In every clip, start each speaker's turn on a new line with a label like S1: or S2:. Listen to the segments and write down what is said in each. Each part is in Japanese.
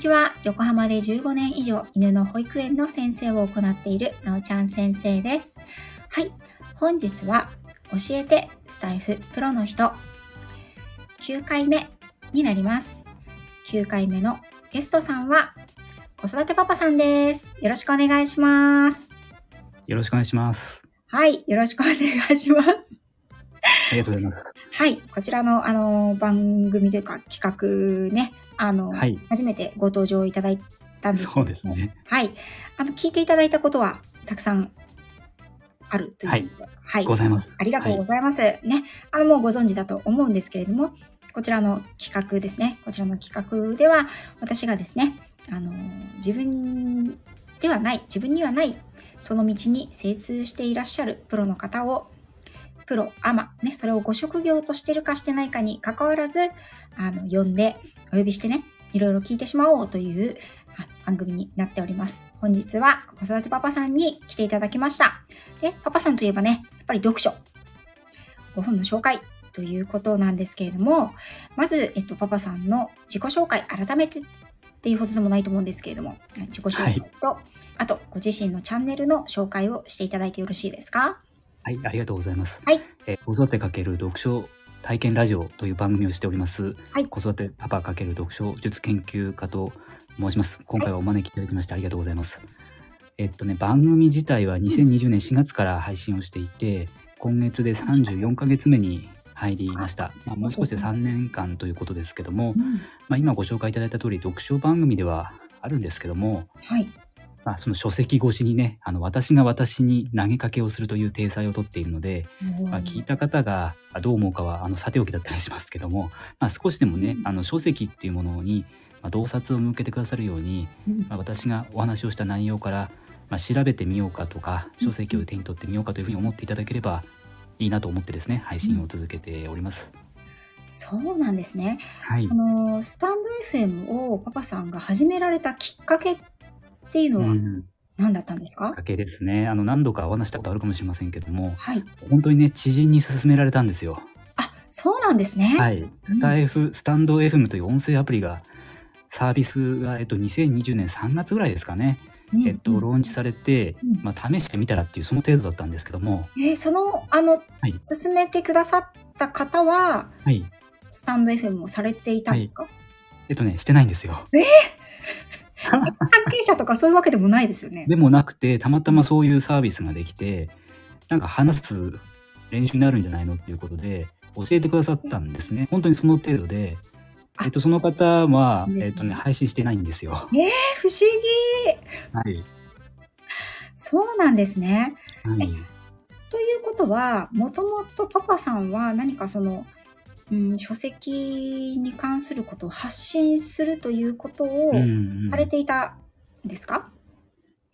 S1: ちは。横浜で15年以上犬の保育園の先生を行っているなおちゃん先生です。はい。本日は教えてスタイフプロの人9回目になります。9回目のゲストさんは子育てパパさんです。よろしくお願いします。
S2: よろしくお願いします。
S1: はい。よろしくお願いします。
S2: ありがとうございます。
S1: はい。こちらの、あの、番組というか企画ね、あの、
S2: はい
S1: 初めてご登場いただいたんですけ
S2: そう
S1: ど
S2: ですね。
S1: はい。あの、聞いていただいたことはたくさんあるということで。はい。
S2: ございます。
S1: ありがとうご
S2: はい
S1: ざいます。ね。あの、もうご存知だと思うんですけれども、こちらの企画ですね。こちらの企画では、私がですね、あの、自分ではない、自分にはない、その道に精通していらっしゃるプロの方を、プロ、アマ、ね、それをご職業としてるかしてないかに関わらず、あの、呼んで、お呼びしてね、いろいろ聞いてしまおうというあ番組になっております。本日は子育てパパさんに来ていただきました。で、パパさんといえばね、やっぱり読書。ご本の紹介ということなんですけれども、まず、えっと、パパさんの自己紹介、改めてっていうほどでもないと思うんですけれども、自己紹介と、あと、ご自身のチャンネルの紹介をしていただいてよろしいですか？
S2: はい、ありがとうございます。
S1: はい
S2: えー子育てかける読書体験ラジオという番組をしております。
S1: はい
S2: 子育てパパかける読書術研究家と申します。今回はお招きいただきましてありがとうございます。えっとね、番組自体は2020年4月から配信をしていて、今月で34ヶ月目に入りました。まあ、もう少しで3年間ということですけども、まあ、今ご紹介いただいた通り読書番組ではあるんですけども、
S1: はい。
S2: まあ、その書籍越しにね、あの、私が私に投げかけをするという体裁をとっているので、まあ、聞いた方があどう思うかは、あの、さておきだったりしますけども、まあ、少しでもね、あの、書籍っていうものに、まあ、洞察を向けてくださるように、
S1: うん
S2: まあ、私がお話をした内容から、まあ、調べてみようかとか、書籍を手に取ってみようかというふうに思っていただければいいなと思ってですね、配信を続けております。
S1: そうなんですね。
S2: はい
S1: あ。の、スタンド FM をパパさんが始められたきっかけっていうのは
S2: うん、
S1: 何だったんですか、
S2: だけですね。あの、何度かお話したことあるかもしれませんけども、
S1: はい。
S2: 本当にね、知人に勧められたんですよ。
S1: あ、そうなんですね。。
S2: はいい。スタイフ、スタンド FM という音声アプリが、サービスが、えっと、2020年3月ぐらいですかね、
S1: うん
S2: えっと、ローンチされて、
S1: うん
S2: まあ、試してみたらっていう、その程度だったんですけども、
S1: えーその、あの、
S2: はい
S1: 進めてくださった方は、
S2: はい。
S1: スタンド FM をされていたんですか、
S2: えっとね、してないんですよ。
S1: 関係者とかそういうわけでもないですよね。
S2: でもなくて、たまたまそういうサービスができて、なんか話す練習になるんじゃないのっていうことで、教えてくださったんですね。本当にその程度で、
S1: あ
S2: えっと、その方は、
S1: ね
S2: えっとね、配信してないんですよ。
S1: えー、不思議。
S2: はい。
S1: そうなんですね。
S2: はい。
S1: ということは、もともとパパさんは何かその、うん、書籍に関することを発信するということを
S2: うんうん。
S1: されていたんですか、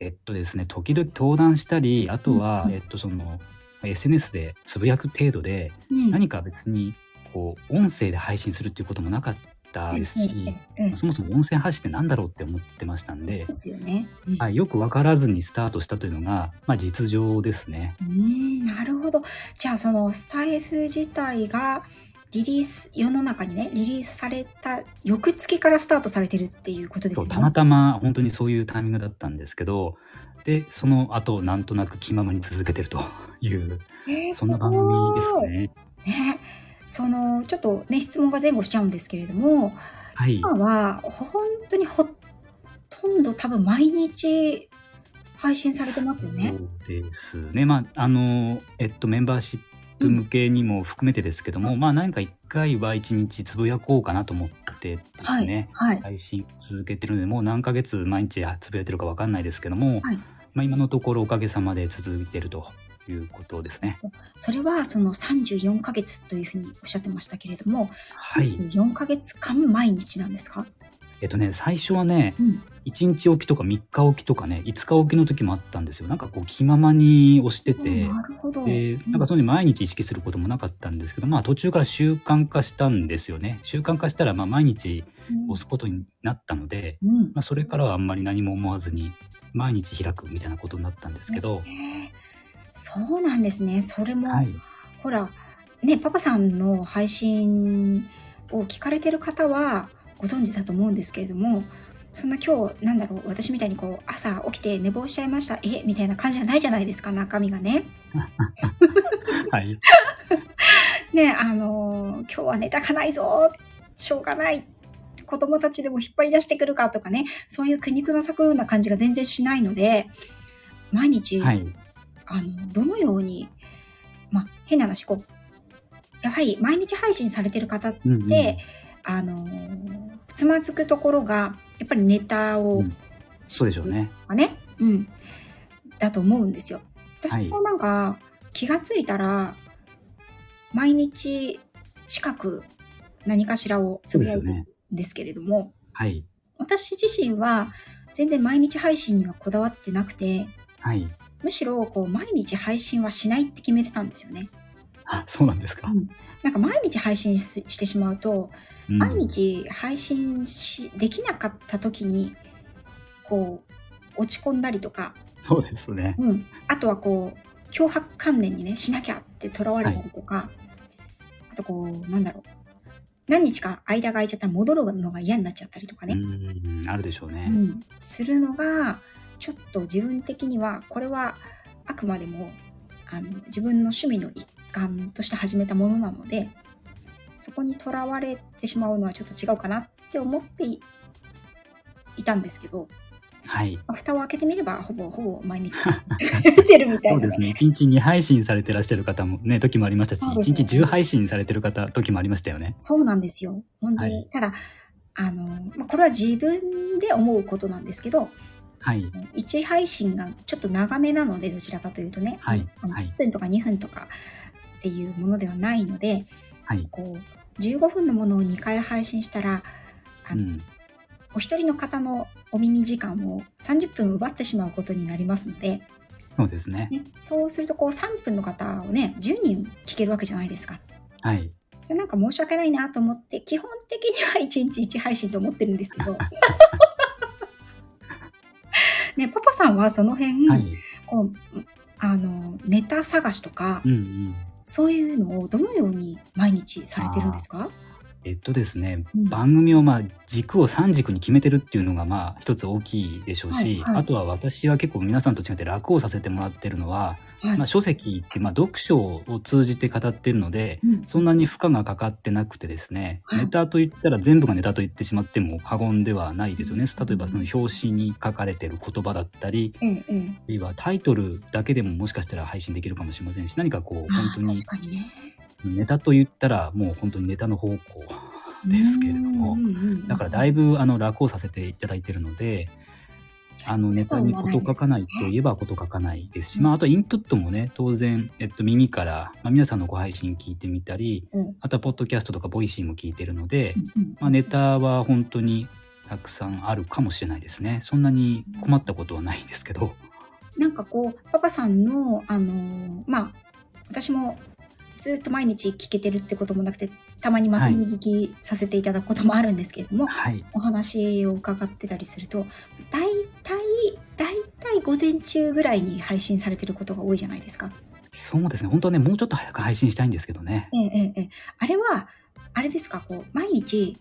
S2: えっとですね、時々登壇したり、あとは、
S1: うん
S2: えっと、その、SNS でつぶやく程度で、
S1: うん。
S2: 何か別に、こう、音声で配信するっていうこともなかったですし、そもそも音声発信って何だろうって思ってましたんで
S1: で、すよね。うん。
S2: はい、よく分からずにスタートしたというのが、まあ、実情ですね。
S1: うーんなるほど。じゃあそのスタイフ自体がリリース世の中にねリリースされた翌月からスタートされてるっていうことですよね。
S2: そうたまたま本当にそういうタイミングだったんですけど、で、その後、なんとなく気ままに続けてるという、
S1: えー
S2: そんな番組ですね。
S1: ね。そのちょっとね質問が前後しちゃうんですけれども、
S2: はい。
S1: 今は本当にほとんど多分毎日配信されてますよね。
S2: そうですね。まあ、あの、えっと、メンバーシップ向けにも含めてですけども、まあ、何か一回は一日つぶやこうかなと思ってですね、
S1: はい。
S2: 配信続けてるので、もう何ヶ月毎日つぶやいてるかわかんないですけども、
S1: はい
S2: まあ、今のところおかげさまで続いてるということですね。
S1: それはその34ヶ月というふうにおっしゃってましたけれども、
S2: はい。
S1: 34ヶ月間毎日なんですか？
S2: えっとね、最初はね、
S1: うん。
S2: 1日おきとか3日おきとかね、5日おきの時もあったんですよ。なんかこう気ままに押してて、
S1: なるほど。
S2: で、なんかそういうの毎日意識することもなかったんですけど、まあ途中から習慣化したんですよね。習慣化したら、まあ毎日
S1: うん
S2: 押すことになったので、
S1: うん
S2: まあそれからはあんまり何も思わずに、毎日開くみたいなことになったんですけど、
S1: そうなんですね。それも、
S2: はい。
S1: ほら、ね、パパさんの配信を聞かれてる方はご存知だと思うんですけれども、そんな今日なんだろう私みたいにこう朝起きて寝坊しちゃいましたえみたいな感じじゃないじゃないですか中身がね。
S2: はい。
S1: ねあのー今日は寝たかないぞしょうがない子供たちでも引っ張り出してくるかとかねそういう苦肉の策な感じが全然しないので毎日、
S2: はい。
S1: あのどのようにまあ変な話こうやはり毎日配信されてる方って、
S2: うんうん
S1: あのーつまずくところがやっぱりネタを、
S2: うんそうでしょうね。
S1: かね、うん、だと思うんですよ。
S2: はい
S1: 私もなんか気がついたら毎日近く何かしらをつぶやいん
S2: です
S1: けれども、
S2: はい。
S1: 私自身は全然毎日配信にはこだわってなくて
S2: はい。
S1: むしろこう毎日配信はしないって決めてたんですよね。
S2: あ、そうなんですか。
S1: なんか毎日配信ししてしまうと、
S2: うん。
S1: 毎日配信しできなかった時にこう落ち込んだりとか。
S2: そうですね。
S1: うん、あとはこう脅迫観念にねしなきゃってとらわれたりとか、あとこうなんだろう。何日か間が空いちゃったら戻るのが嫌になっちゃったりとか
S2: う
S1: ね、
S2: ん、あるでしょう
S1: う
S2: ね。
S1: ん。するのがちょっと自分的にはこれはあくまでもあの自分の趣味の一環として始めたものなのでそこにとらわれてしまうのはちょっと違うかなって思っていいたんですけど、
S2: はい。
S1: まあ蓋を開けてみればほぼほぼ毎日出てるみたいな、
S2: そうですね。1日2配信されてらっしゃる方もね、時もありましたし、1
S1: ね
S2: 日10配信されてる方、時もありましたよね。
S1: そうなんですよ。本当に。
S2: はい
S1: ただ、あの、まあ、これは自分で思うことなんですけど、
S2: はい。
S1: 1配信がちょっと長めなので、どちらかというとね、
S2: はい
S1: 1分とか2分とかっていうものではないので、
S2: はい。
S1: こう、15分のものを2回配信したら、あの
S2: うん。
S1: お一人の方のお耳時間を30分奪ってしまうことになりますので、
S2: そうですね。
S1: ね、そうするとこう3分の方をね、10人聞けるわけじゃないですか。
S2: はい。
S1: それなんか申し訳ないなと思って、基本的には1日1配信と思ってるんですけど。ね、パパさんはその辺、
S2: はい。
S1: こう、あの、ネタ探しとか、
S2: うんうん。
S1: そういうのをどのように毎日されてるんですか？
S2: えっとですね、
S1: うん。
S2: 番組をまあ軸を3軸に決めてるっていうのがまあ一つ大きいでしょうし、
S1: はいはい。
S2: あとは私は結構皆さんと違って楽をさせてもらってるのは、
S1: はい。
S2: まあ、書籍ってまあ読書を通じて語ってるので
S1: うん
S2: そんなに負荷がかかってなくてですね、
S1: はい
S2: ネタと言ったら全部がネタと言ってしまっても過言ではないですよね例えばその表紙に書かれてる言葉だったり
S1: ええ、ええ。
S2: あるいはタイトルだけでももしかしたら配信できるかもしれませんし何かこう本当に。ネタと言ったらもう本当にネタの方向ですけれども
S1: うんうんうん
S2: だからだいぶあの楽をさせていただいてるのであのネタに事欠かないといえば事欠かないですし、まあ、あとインプットもね当然、えっと、耳から、まあ、皆さんのご配信聞いてみたり
S1: うん。
S2: あとはポッドキャストとかボイシーも聞いてるので、まあ、ネタは本当にたくさんあるかもしれないですね。そんなに困ったことはないんですけど。
S1: なんかこう、パパさんの、あのーまあ、私もずっと毎日聞けてるってこともなくて、たまにまとめ聞きさせていただくこともあるんですけれども、
S2: はい。
S1: お話を伺ってたりすると、大体、午前中ぐらいに配信されてることが多いじゃないですか。
S2: そうですね。本当はねもうちょっと早く配信したいんですけどね。
S1: ええええええ。あれは、あれですか、こう、毎日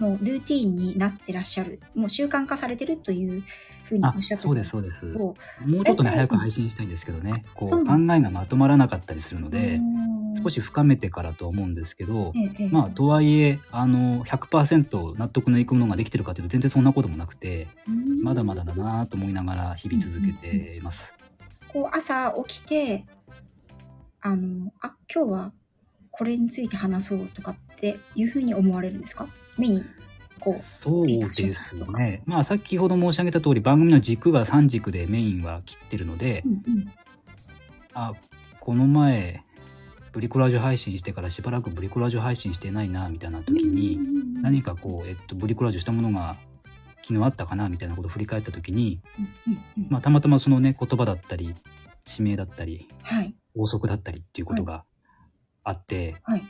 S1: のルーティーンになってらっしゃる、もう習慣化されてるというふうにお
S2: あ
S1: っしゃって
S2: そうですそうです。
S1: け
S2: も
S1: ど
S2: うちょっとね早く配信したいんですけどね。こう考えがまとまらなかったりするので
S1: うん。
S2: 少し深めてからと思うんですけど、
S1: ええええ。
S2: まあとはいえあの100%納得のいくものができてるかというと全然そんなこともなくて
S1: うん。
S2: まだまだだなと思いながら日々続けています。
S1: こう朝起きて、あの、あ、今日はこれについて話そうとかっていうふうに思われるんですか？目に、こう、
S2: そうですね。まあ先ほど申し上げた通り番組の軸が3軸でメインは切ってるので、
S1: うんうん、
S2: あこの前ブリコラージュ配信してからしばらくブリコラージュ配信してないなみたいな時に、何かこう、えっと、ブリコラージュしたものが昨日あったかなみたいなことを振り返った時に、まあ、たまたまそのね言葉だったり地名だったり
S1: はい、
S2: 法則だったりっていうことがあって、
S1: はい、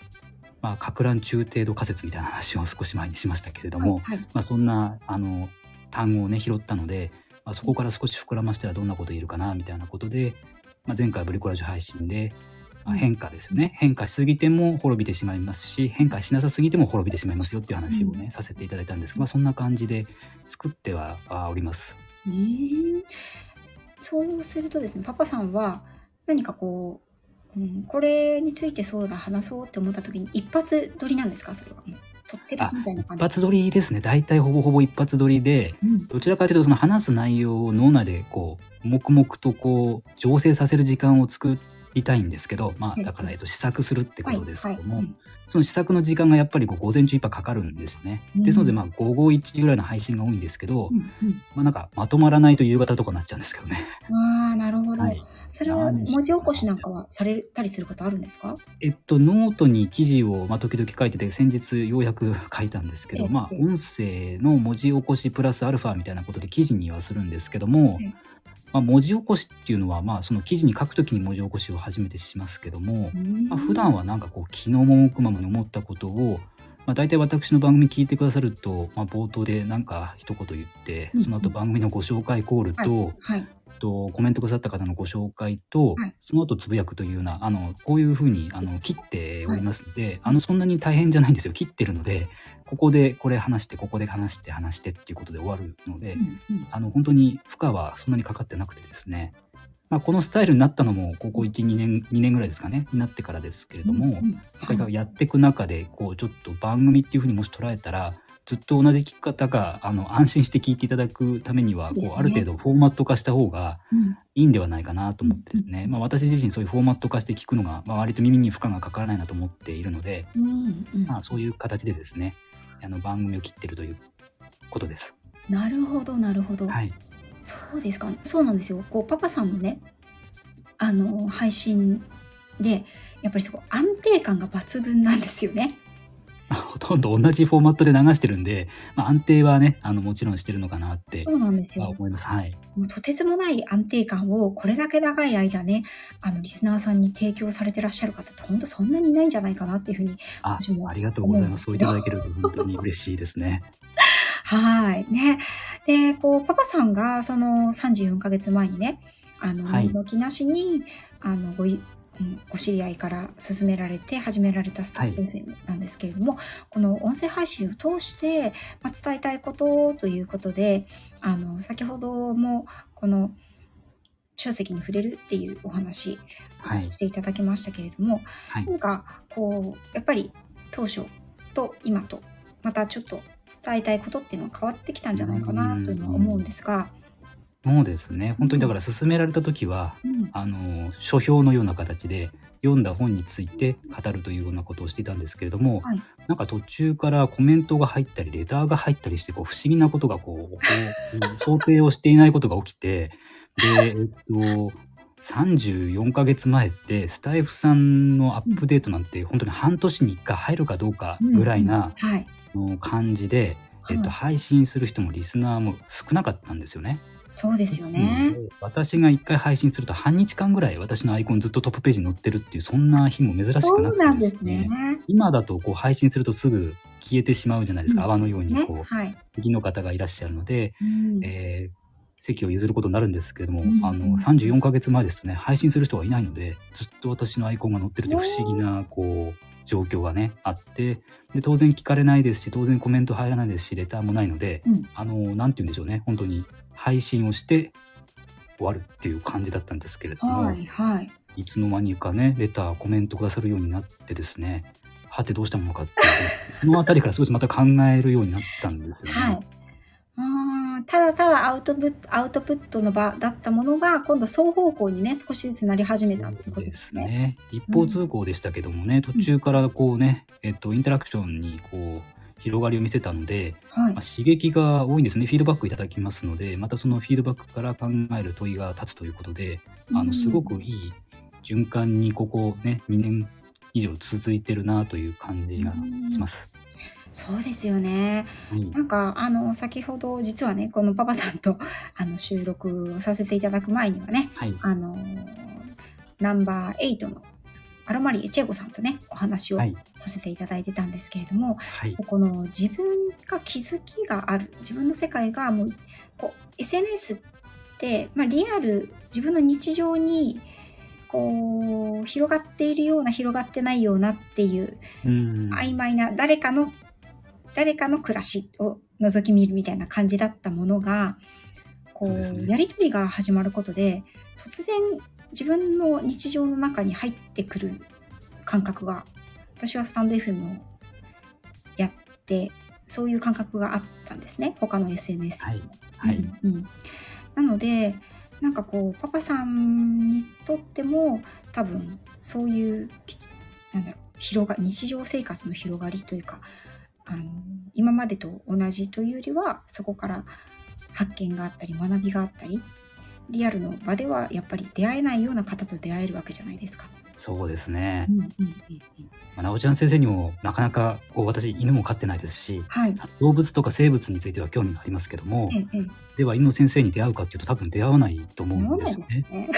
S2: まあ、格乱中程度仮説みたいな話を少し前にしましたけれども、
S1: はい、はい。
S2: まあ、そんなあの単語をね拾ったので、まあ、そこから少し膨らましたらどんなこと言えるかなみたいなことで、まあ、前回ブリコラージュ配信でまあ変化ですよね。変化しすぎても滅びてしまいますし、変化しなさすぎても滅びてしまいますよっていう話をね、させていただいたんですが、まあ、そんな感じで作ってはあおります。
S1: うー。んそうするとですね、パパさんは何かこう、うん、これについてそうだ、話そうって思った時に一発撮りなんですか？それは。取って出しみたいな感じ。
S2: 一発撮りですね。大体ほぼほぼ一発撮りで、
S1: うん
S2: どちらかというとその話す内容を脳内でこう黙々とこう醸成させる時間を作りたいんですけど、まあ、
S1: はい
S2: だから、えっと、試作するってことですけども、
S1: はい
S2: その試作の時間がやっぱりこう午前中いっぱいかかるんですよね。
S1: うん
S2: ですのでまあ午後1時ぐらいの配信が多いんですけど、
S1: うんうん
S2: まあなんかまとまらないと夕方とかになっちゃうんですけどね。
S1: ああ、なるほど。
S2: はい。
S1: それは文字起こしなんかはされたりすることあるんですか？
S2: えっと、ノートに記事を、まあ、時々書いてて、先日ようやく書いたんですけど、
S1: ええ
S2: まあ、
S1: ええ。
S2: 音声の文字起こしプラスアルファみたいなことで記事にはするんですけども
S1: ええ、
S2: まあ、文字起こしっていうのは、まあ、その記事に書くときに文字起こしを初めてしますけども、まあ、普段はなんかこう、気の赴くままに思ったことを、まあ、大体私の番組聞いてくださると、まあ、冒頭でなんか一言言って
S1: うん、
S2: その後番組のご紹介コールと、
S1: はい。
S2: とコメントくださった方のご紹介と、
S1: はい。
S2: その後つぶやくというようなあのこういうふうにあの切っておりますので、あのそんなに大変じゃないんですよ。切ってるのでここでこれ話してここで話して話してっていうことで終わるので、
S1: うんうん。
S2: あの本当に負荷はそんなにかかってなくてですね、まあ、このスタイルになったのもここ12年2年ぐらいですかねになってからですけれども、
S1: うんうん。
S2: なんかやっていく中でこうちょっと番組っていうふうにもし捉えたらずっと同じ聞き方があの安心して聞いていただくためにはこう、
S1: ね
S2: ある程度フォーマット化した方が
S1: うん
S2: いいんではないかなと思ってですね、まあ、私自身そういうフォーマット化して聞くのが、まあ、割と耳に負荷がかからないなと思っているので、
S1: うんうん
S2: まあ、そういう形でですねあの番組を切ってるということです。
S1: なるほど、なるほど。
S2: はい、
S1: そうですか。そうなんですよ。こう、パパさんのね、あの、配信で、やっぱりそこ安定感が抜群なんですよね。
S2: まあほとんど同じフォーマットで流してるんで、まあ、安定はねあのもちろんしてるのかなって
S1: そうなんですよ。
S2: は思います。はい、
S1: もうとてつもない安定感をこれだけ長い間ね、あの、リスナーさんに提供されてらっしゃる方って本当そんなにいないんじゃないかなっていうふうに。
S2: あ
S1: 私も
S2: ありがとうございます。そういただけると本当に嬉しいですね。
S1: はい。ね。で、こう、パパさんがその34ヶ月前にね、あの、
S2: はい
S1: 何の気なしに、あの、ごい、うんご知り合いから勧められて始められたスタッフ FM なんですけれども、この音声配信を通して、まあ、伝えたいことということで、あの、先ほどもこの書籍に触れるっていうお話
S2: はい。
S1: していただきましたけれども、
S2: はい。
S1: なんかこうやっぱり当初と今とまたちょっと伝えたいことっていうのは変わってきたんじゃないかなというのは思うんですが、
S2: そうですね。本当にだから勧められた時は
S1: うん。
S2: あの書評のような形で読んだ本について語るというようなことをしていたんですけれども、
S1: はい。
S2: なんか途中からコメントが入ったりレターが入ったりしてこう不思議なことがこう 想定をしていないことが起きてでえっと34ヶ月前ってスタイフさんのアップデートなんて本当に半年に1回入るかどうかぐらいな感じで、えっと、配信する人もリスナーも少なかったんですよね。
S1: そうですよね。
S2: 私が一回配信すると半日間ぐらい私のアイコンずっとトップページに載ってるっていうそんな日も珍し
S1: そ
S2: くなくてですす
S1: ね。
S2: ね。今だとこう配信するとすぐ消えてしまうじゃないですか、
S1: うん。
S2: 泡のようにこう
S1: ね。はい。
S2: 次の方がいらっしゃるので、
S1: うん。
S2: えー席を譲ることになるんですけれども、
S1: うん
S2: あの34ヶ月前ですとね配信する人がいないのでずっと私のアイコンが載ってるという不思議なこう状況がねあってで当然聞かれないですし当然コメント入らないですしレターもないので、
S1: うん。
S2: あのなんて言うんでしょうね。本当に配信をして終わるっていう感じだったんですけれども、
S1: はいはい。
S2: いつの間にかねレターコメントくださるようになってですねはてどうしたものかっていう そのあたりから少しまた考えるようになったんですよね。
S1: はい。ただただアウトプットアウトプットの場だったものが今度双方向にね少しずつなり始めたということ
S2: で
S1: ですね。
S2: すね。一方通行でしたけどもね、途中からこうね、えっと、インタラクションにこう、広がりを見せたので、
S1: はい
S2: まあ、刺激が多いんですね。フィードバックいただきますので、またそのフィードバックから考える問いが立つということで、あの、すごくいい循環にここね、2年以上続いてるなという感じがします。
S1: そうですよね。
S2: はい
S1: なんかあの先ほど実はねこのパパさんと あの収録をさせていただく前にはね
S2: はい。
S1: あのナンバー8のアロマリエチェゴさんとねお話を
S2: はい。
S1: させていただいてたんですけれども、
S2: はい。
S1: この自分が気づきがある自分の世界がもうこう SNS って、まあ、リアル自分の日常にこう広がっているような広がってないようなっていう
S2: うん。
S1: 曖昧な誰かの誰かの暮らしを覗き見るみたいな感じだったものがこう
S2: ね
S1: やり取りが始まることで突然自分の日常の中に入ってくる感覚が私はスタンド FM をやってそういう感覚があったんですね他の SNS
S2: はい。はい。
S1: うんうんなのでなんかこうパパさんにとっても多分そういうきなんだろう広が日常生活の広がりというかあの今までと同じというよりはそこから発見があったり学びがあったりリアルの場ではやっぱり出会えないような方と出会えるわけじゃないですか。
S2: そうですね
S1: う。んうんうんうん
S2: まあ、なおちゃん先生にもなかなかこう私犬も飼ってないですし
S1: はい。
S2: 動物とか生物については興味がありますけども
S1: ええええ
S2: では犬の先生に出会うかっていうと多分出会わないと思うんですよね。
S1: ですよね。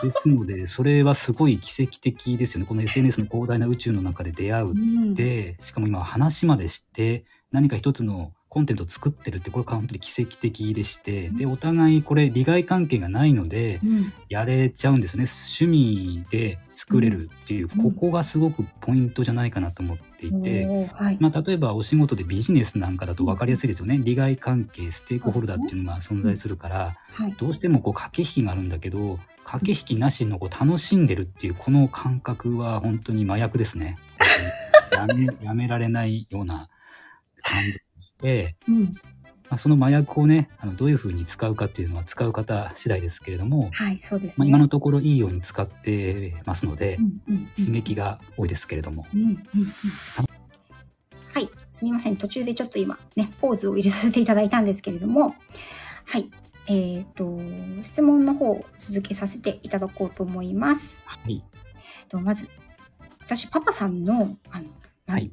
S2: うんですのでそれはすごい奇跡的ですよねこの SNS の広大な宇宙の中で出会う
S1: うん
S2: でしかも今話までして何か一つのコンテンツを作ってるってこれ本当に奇跡的でしてでお互いこれ利害関係がないので
S1: うん。
S2: やれちゃうんですよね。趣味で作れるっていう、
S1: うん。
S2: ここがすごくポイントじゃないかなと思っていて、
S1: はい。
S2: まあ、例えばお仕事でビジネスなんかだと分かりやすいですよね。利害関係ステークホルダーっていうのが存在するから
S1: はい。
S2: どうしてもこう駆け引きがあるんだけど駆け引きなしのこう楽しんでるっていうこの感覚は本当に麻薬ですね。やめやめられないような感じ。がして、
S1: うん。
S2: まあ、その麻薬をねあのどういうふうに使うかっていうのは使う方次第ですけれども、
S1: はい、そうです
S2: まあ、
S1: ね。
S2: 今のところいいように使ってますので
S1: うんうんうん
S2: 刺激が多いですけれども、
S1: うんうんうんはい、すみません。途中でちょっと今ね、ポーズを入れさせていただいたんですけれども、はい。えっ、と、質問の方を続けさせていただこうと思います。
S2: はい
S1: とまず、私、パパさんの、あの、何
S2: はい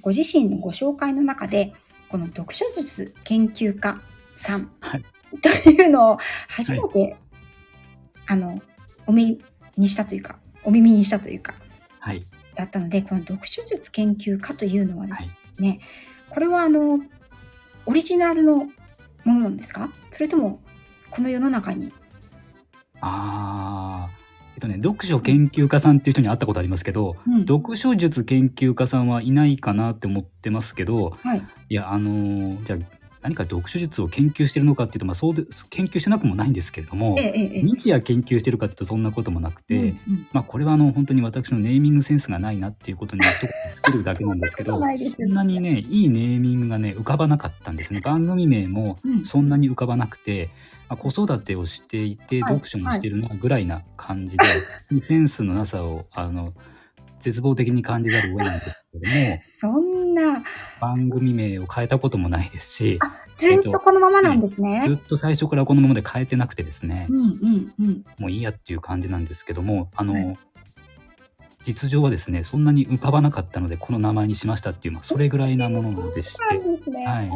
S1: ご自身のご紹介の中で、この読書術研究家さん
S2: はい。
S1: というのを初めて、あの、お目にしたというか、お耳にしたというか、
S2: はい。
S1: だったので、この読書術研究家というのはで
S2: はい。
S1: すね、これはあの、オリジナルのものなんですか？それとも、この世の中に？
S2: あー。えっとね読書研究家さんっていう人に会ったことありますけど、
S1: うん。
S2: 読書術研究家さんはいないかなって思ってますけど
S1: はい。
S2: いやあのーじゃあ何か読書術を研究してるのかっていうと、まあ、そうで研究してなくもないんですけれども
S1: ええ。
S2: 日夜研究してるかっていうとそんなこともなくて、
S1: うんうん。
S2: まあ、これはあの本当に私のネーミングセンスがないなっていうことに一言つけるだけなんですけど
S1: そんな
S2: にねいいネーミングがね浮かばなかったんですね。番組名も
S1: うん。
S2: そんなに浮かばなくて、まあ、子育てをしていて
S1: はい
S2: 読書もしてるなぐらいな感じで、センスのなさをあの絶望的に感じざるを得ないんですけども
S1: そんな、
S2: 番組名を変えたこともないですし
S1: あ、ずーっとこのままなんですね。
S2: ずっと最初からこのままで変えてなくてですね、
S1: うんうんうん。
S2: もういいやっていう感じなんですけどもあの、
S1: はい
S2: 実情はですねそんなに浮かばなかったのでこの名前にしましたっていう、まあ、それぐらいなものでし
S1: そうなん
S2: て
S1: ですね。
S2: はい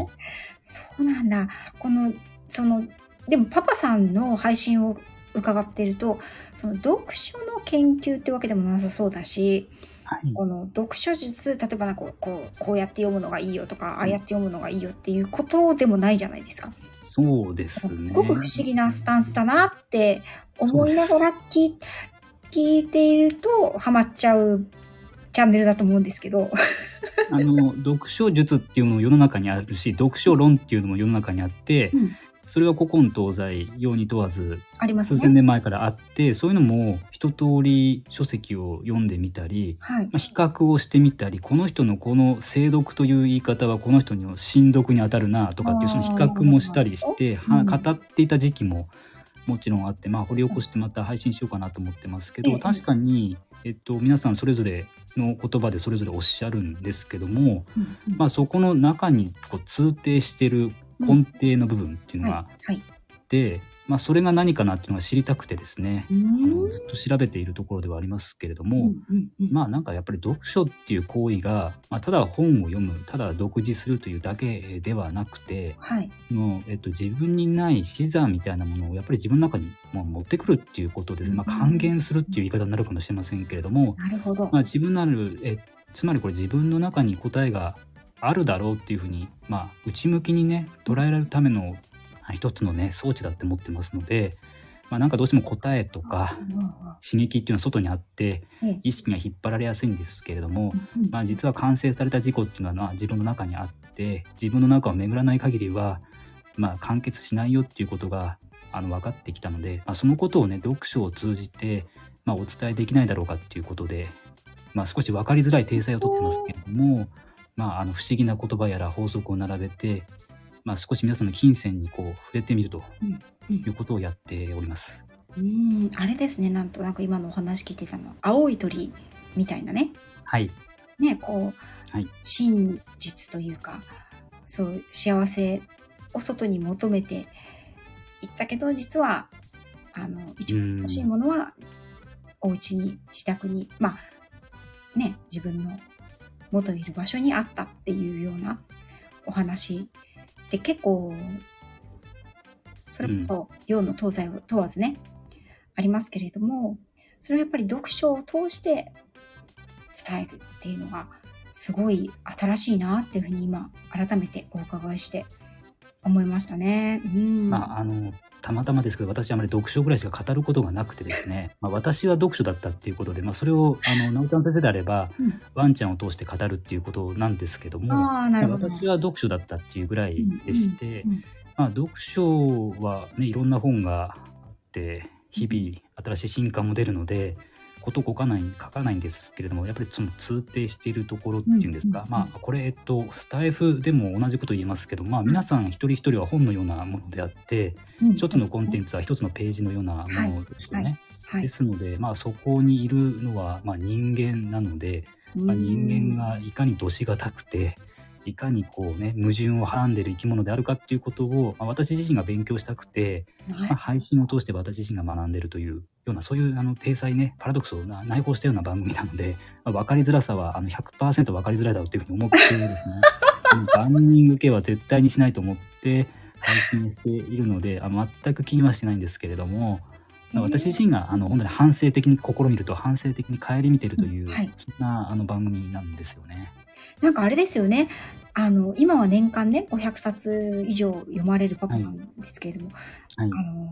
S1: そうなんだ。この、その、でもパパさんの配信を伺ってると、その読書の研究ってわけでもなさそうだし、
S2: はい。
S1: この読書術、例えばなんかこうこうやって読むのがいいよとか、ああやって読むのがいいよっていうことでもないじゃないですか。
S2: そうですね。
S1: すごく不思議なスタンスだなって思いながら聞い聞いているとハマっちゃうチャンネルだと思うんですけど。
S2: あの読書術っていうのも世の中にあるし読書論っていうのも世の中にあって、
S1: うん
S2: それは古今東西用に問わず
S1: あります
S2: 数千
S1: ね。
S2: 年前からあってそういうのも一通り書籍を読んでみたり、
S1: はい。
S2: まあ、比較をしてみたりこの人のこの精読という言い方はこの人の新読に当たるなとかっていうその比較もしたりしては
S1: うん
S2: 語っていた時期ももちろんあって、まあ、掘り起こしてまた配信しようかなと思ってますけ
S1: ええ
S2: ど確かに、えっと、皆さんそれぞれの言葉でそれぞれおっしゃるんですけども、
S1: うんうん
S2: まあ、そこの中にこう通底してる根底の部分っていうのがあっ
S1: はい。
S2: て、まあ、それが何かなっていうのが知りたくてですね、
S1: う
S2: あ
S1: ん
S2: のずっと調べているところではありますけれども、まあなんかやっぱり読書っていう行為が、まあ、ただ本を読むただ読字するというだけではなくて
S1: はい。
S2: の、えっと、自分にない視座みたいなものをやっぱり自分の中にまあ持ってくるっていうことで、まあ、還元するっていう言い方になるかもしれませんけれども、
S1: なるほど。
S2: まあ、自分のあるえつまりこれ自分の中に答えがあるだろうっていうふうに、まあ、内向きにね捉えられるためのあ一つのね装置だって思ってますので、まあ、なんかどうしても答えとか刺激っていうのは外にあって
S1: ええ。
S2: 意識が引っ張られやすいんですけれども、
S1: うん
S2: まあ、実は完成された事故っていうのはまあ自分の中にあって自分の中を巡らない限りは、まあ、完結しないよっていうことがあの分かってきたので、まあ、そのことをね読書を通じて、まあ、お伝えできないだろうかっていうことで、まあ、少し分かりづらい体裁をとってますけれども、まあ、あの不思議な言葉やら法則を並べて、まあ、少し皆さんの金銭にこう触れてみると
S1: うんうん。
S2: いうことをやっております。
S1: うん。あれですね。なんとなく今のお話聞いてたの。は青い鳥みたいなね。
S2: はい、
S1: ねこう、
S2: はい。
S1: 真実というかそう幸せを外に求めていったけど実はあの一番欲しいものはお家に自宅にまあね自分の元いる場所にあったっていうようなお話で結構それこそ洋の東西を問わずね、ありますけれどもそれをやっぱり読書を通して伝えるっていうのがすごい新しいなっていうふうに今改めてお伺いして思いましたね。うん。
S2: まあ、あのたまたまですけど私はあまり読書ぐらいしか語ることがなくてですね、まあ、私は読書だったっていうことで、まあ、それをあの直ちゃん先生であれば、
S1: うん。
S2: ワンちゃんを通して語るっていうことなんですけども
S1: ど。
S2: 私は読書だったっていうぐらいでして、まあ、読書はねいろんな本があって日々新しい進化も出るのでこと書かない書かないんですけれどもやっぱりその通底しているところっていうんですか、まあこれえっとスタイフでも同じこと言えますけどまあ皆さん一人一人は本のようなものであって
S1: うん。
S2: 一つのコンテンツは一つのページのようなものですよね。
S1: はい。
S2: で。すので、まあ、そこにいるのは、まあ、人間なので、まあ、人間がいかに度しがたくていかにこうね矛盾をはらんでいる生き物であるかっていうことを、まあ、私自身が勉強したくて、
S1: が、
S2: まあ、配信を通して私自身が学んでいるというようなそういうあの体裁ねパラドックスをな内包したような番組なので、まあ、分かりづらさはあの100%分かりづらいだろうというふうに思ってですね万人受けは絶対にしないと思って配信をしているのであ全く気にはしてないんですけれども。まあ私自身があの本当に反省的に試みると反省的に顧みているという、
S1: うんはい
S2: そんなあの番組なんですよね。
S1: なんかあれですよね。あの、今は年間ね、500冊以上読まれるパパさんですけれども、
S2: はい
S1: あの、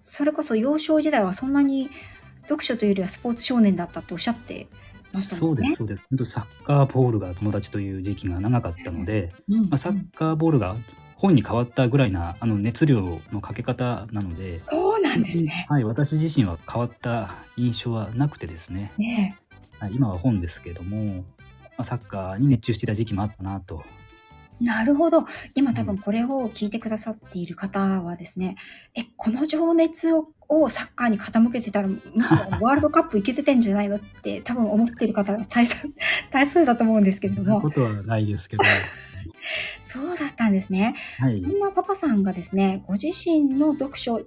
S1: それこそ幼少時代はそんなに読書というよりはスポーツ少年だったっておっしゃってましたね。
S2: そうですそうです。本当サッカーボールが友達という時期が長かったので、
S1: うん
S2: まあ、サッカーボールが本に変わったぐらいなあの熱量のかけ方なので、
S1: そうなんですね。
S2: はい、私自身は変わった印象はなくてですね、
S1: ね
S2: はい、今は本ですけれども、まあ、サッカーに熱中していた時期もあったなと。
S1: えなるほど。今多分これを聞いてくださっている方はですね、え、この情熱ををサッカーに傾けてたら、むしろワールドカップ行けててんじゃないのって多分思っている方が大数 大数だと思うんですけれども、
S2: そことはないですけど、
S1: そうだったんですね。
S2: はい
S1: そ。んなパパさんがですね、ご自身の読書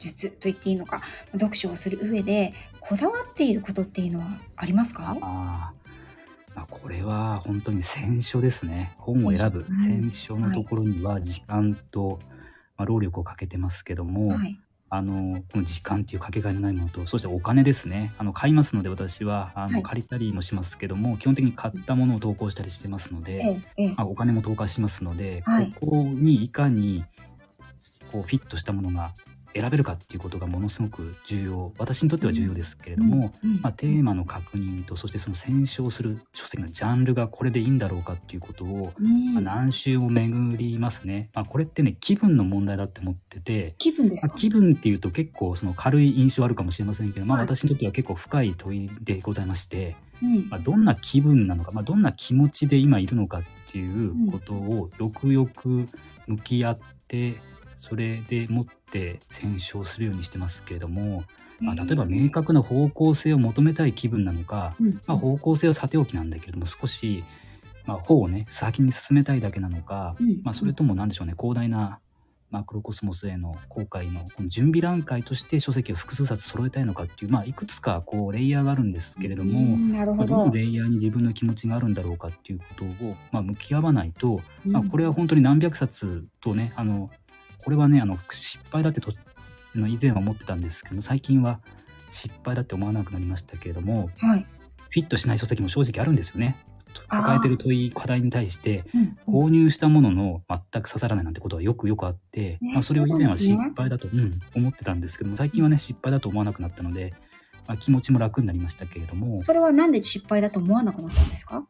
S1: 術と言っていいのか、読書をする上で、こだわっていることっていうのはありますか？
S2: あーまあ、これは本当に選書ですね。本を選ぶ
S1: 選書
S2: のところには時間と、まあ、労力をかけてますけども、
S1: はい。
S2: あのこの時間っていうかけがえのないものとそしてお金ですねあの買いますので私はあの、
S1: はい
S2: 借りたりもしますけども基本的に買ったものを投稿したりしてますので。まあ、お金も投下しますので、
S1: はい
S2: ここにいかにこうフィットしたものが選べるかっていうことがものすごく重要私にとっては重要ですけれども、
S1: うん、
S2: まあ、テーマの確認とそしてその選書をする書籍のジャンルがこれでいいんだろうかっていうことを、
S1: うん。
S2: まあ、何周も巡りますね、まあ、これってね気分の問題だって思ってて、
S1: 気分です
S2: 気分っていうと結構その軽い印象あるかもしれませんけど、まあ、
S1: はい
S2: 私にとっては結構深い問いでございまして、
S1: うん。
S2: まあ、どんな気分なのか、まあ、どんな気持ちで今いるのかっていうことをよくよく向き合ってそれでもって選書するようにしてますけれども、まあ、例えば明確な方向性を求めたい気分なのか、
S1: うん。
S2: まあ、方向性はさておきなんだけれども少し、まあ、方をね先に進めたいだけなのか、
S1: うん。
S2: まあ、それとも何でしょうね広大なマクロコスモスへの航海のこの準備段階として書籍を複数冊揃えたいのかっていう、まあ、いくつかこうレイヤーがあるんですけれども、
S1: うん。なるほど。
S2: まあどの。レイヤーに自分の気持ちがあるんだろうかっていうことを、まあ、向き合わないと、まあ、これは本当に何百冊とねあのこれはねあの失敗だってと以前は思ってたんですけど最近は失敗だって思わなくなりましたけれども
S1: はい。
S2: フィットしない書籍も正直あるんですよね。抱えてる問い課題に対して
S1: うん
S2: 購入したものの全く刺さらないなんてことはよくよくあって、
S1: ね
S2: まあ、それを以前は失敗だと、うん、思ってたんですけども最近はね失敗だと思わなくなったので、まあ、気持ちも楽になりましたけれども。
S1: それはなんで失敗だと思わなくなったんですか？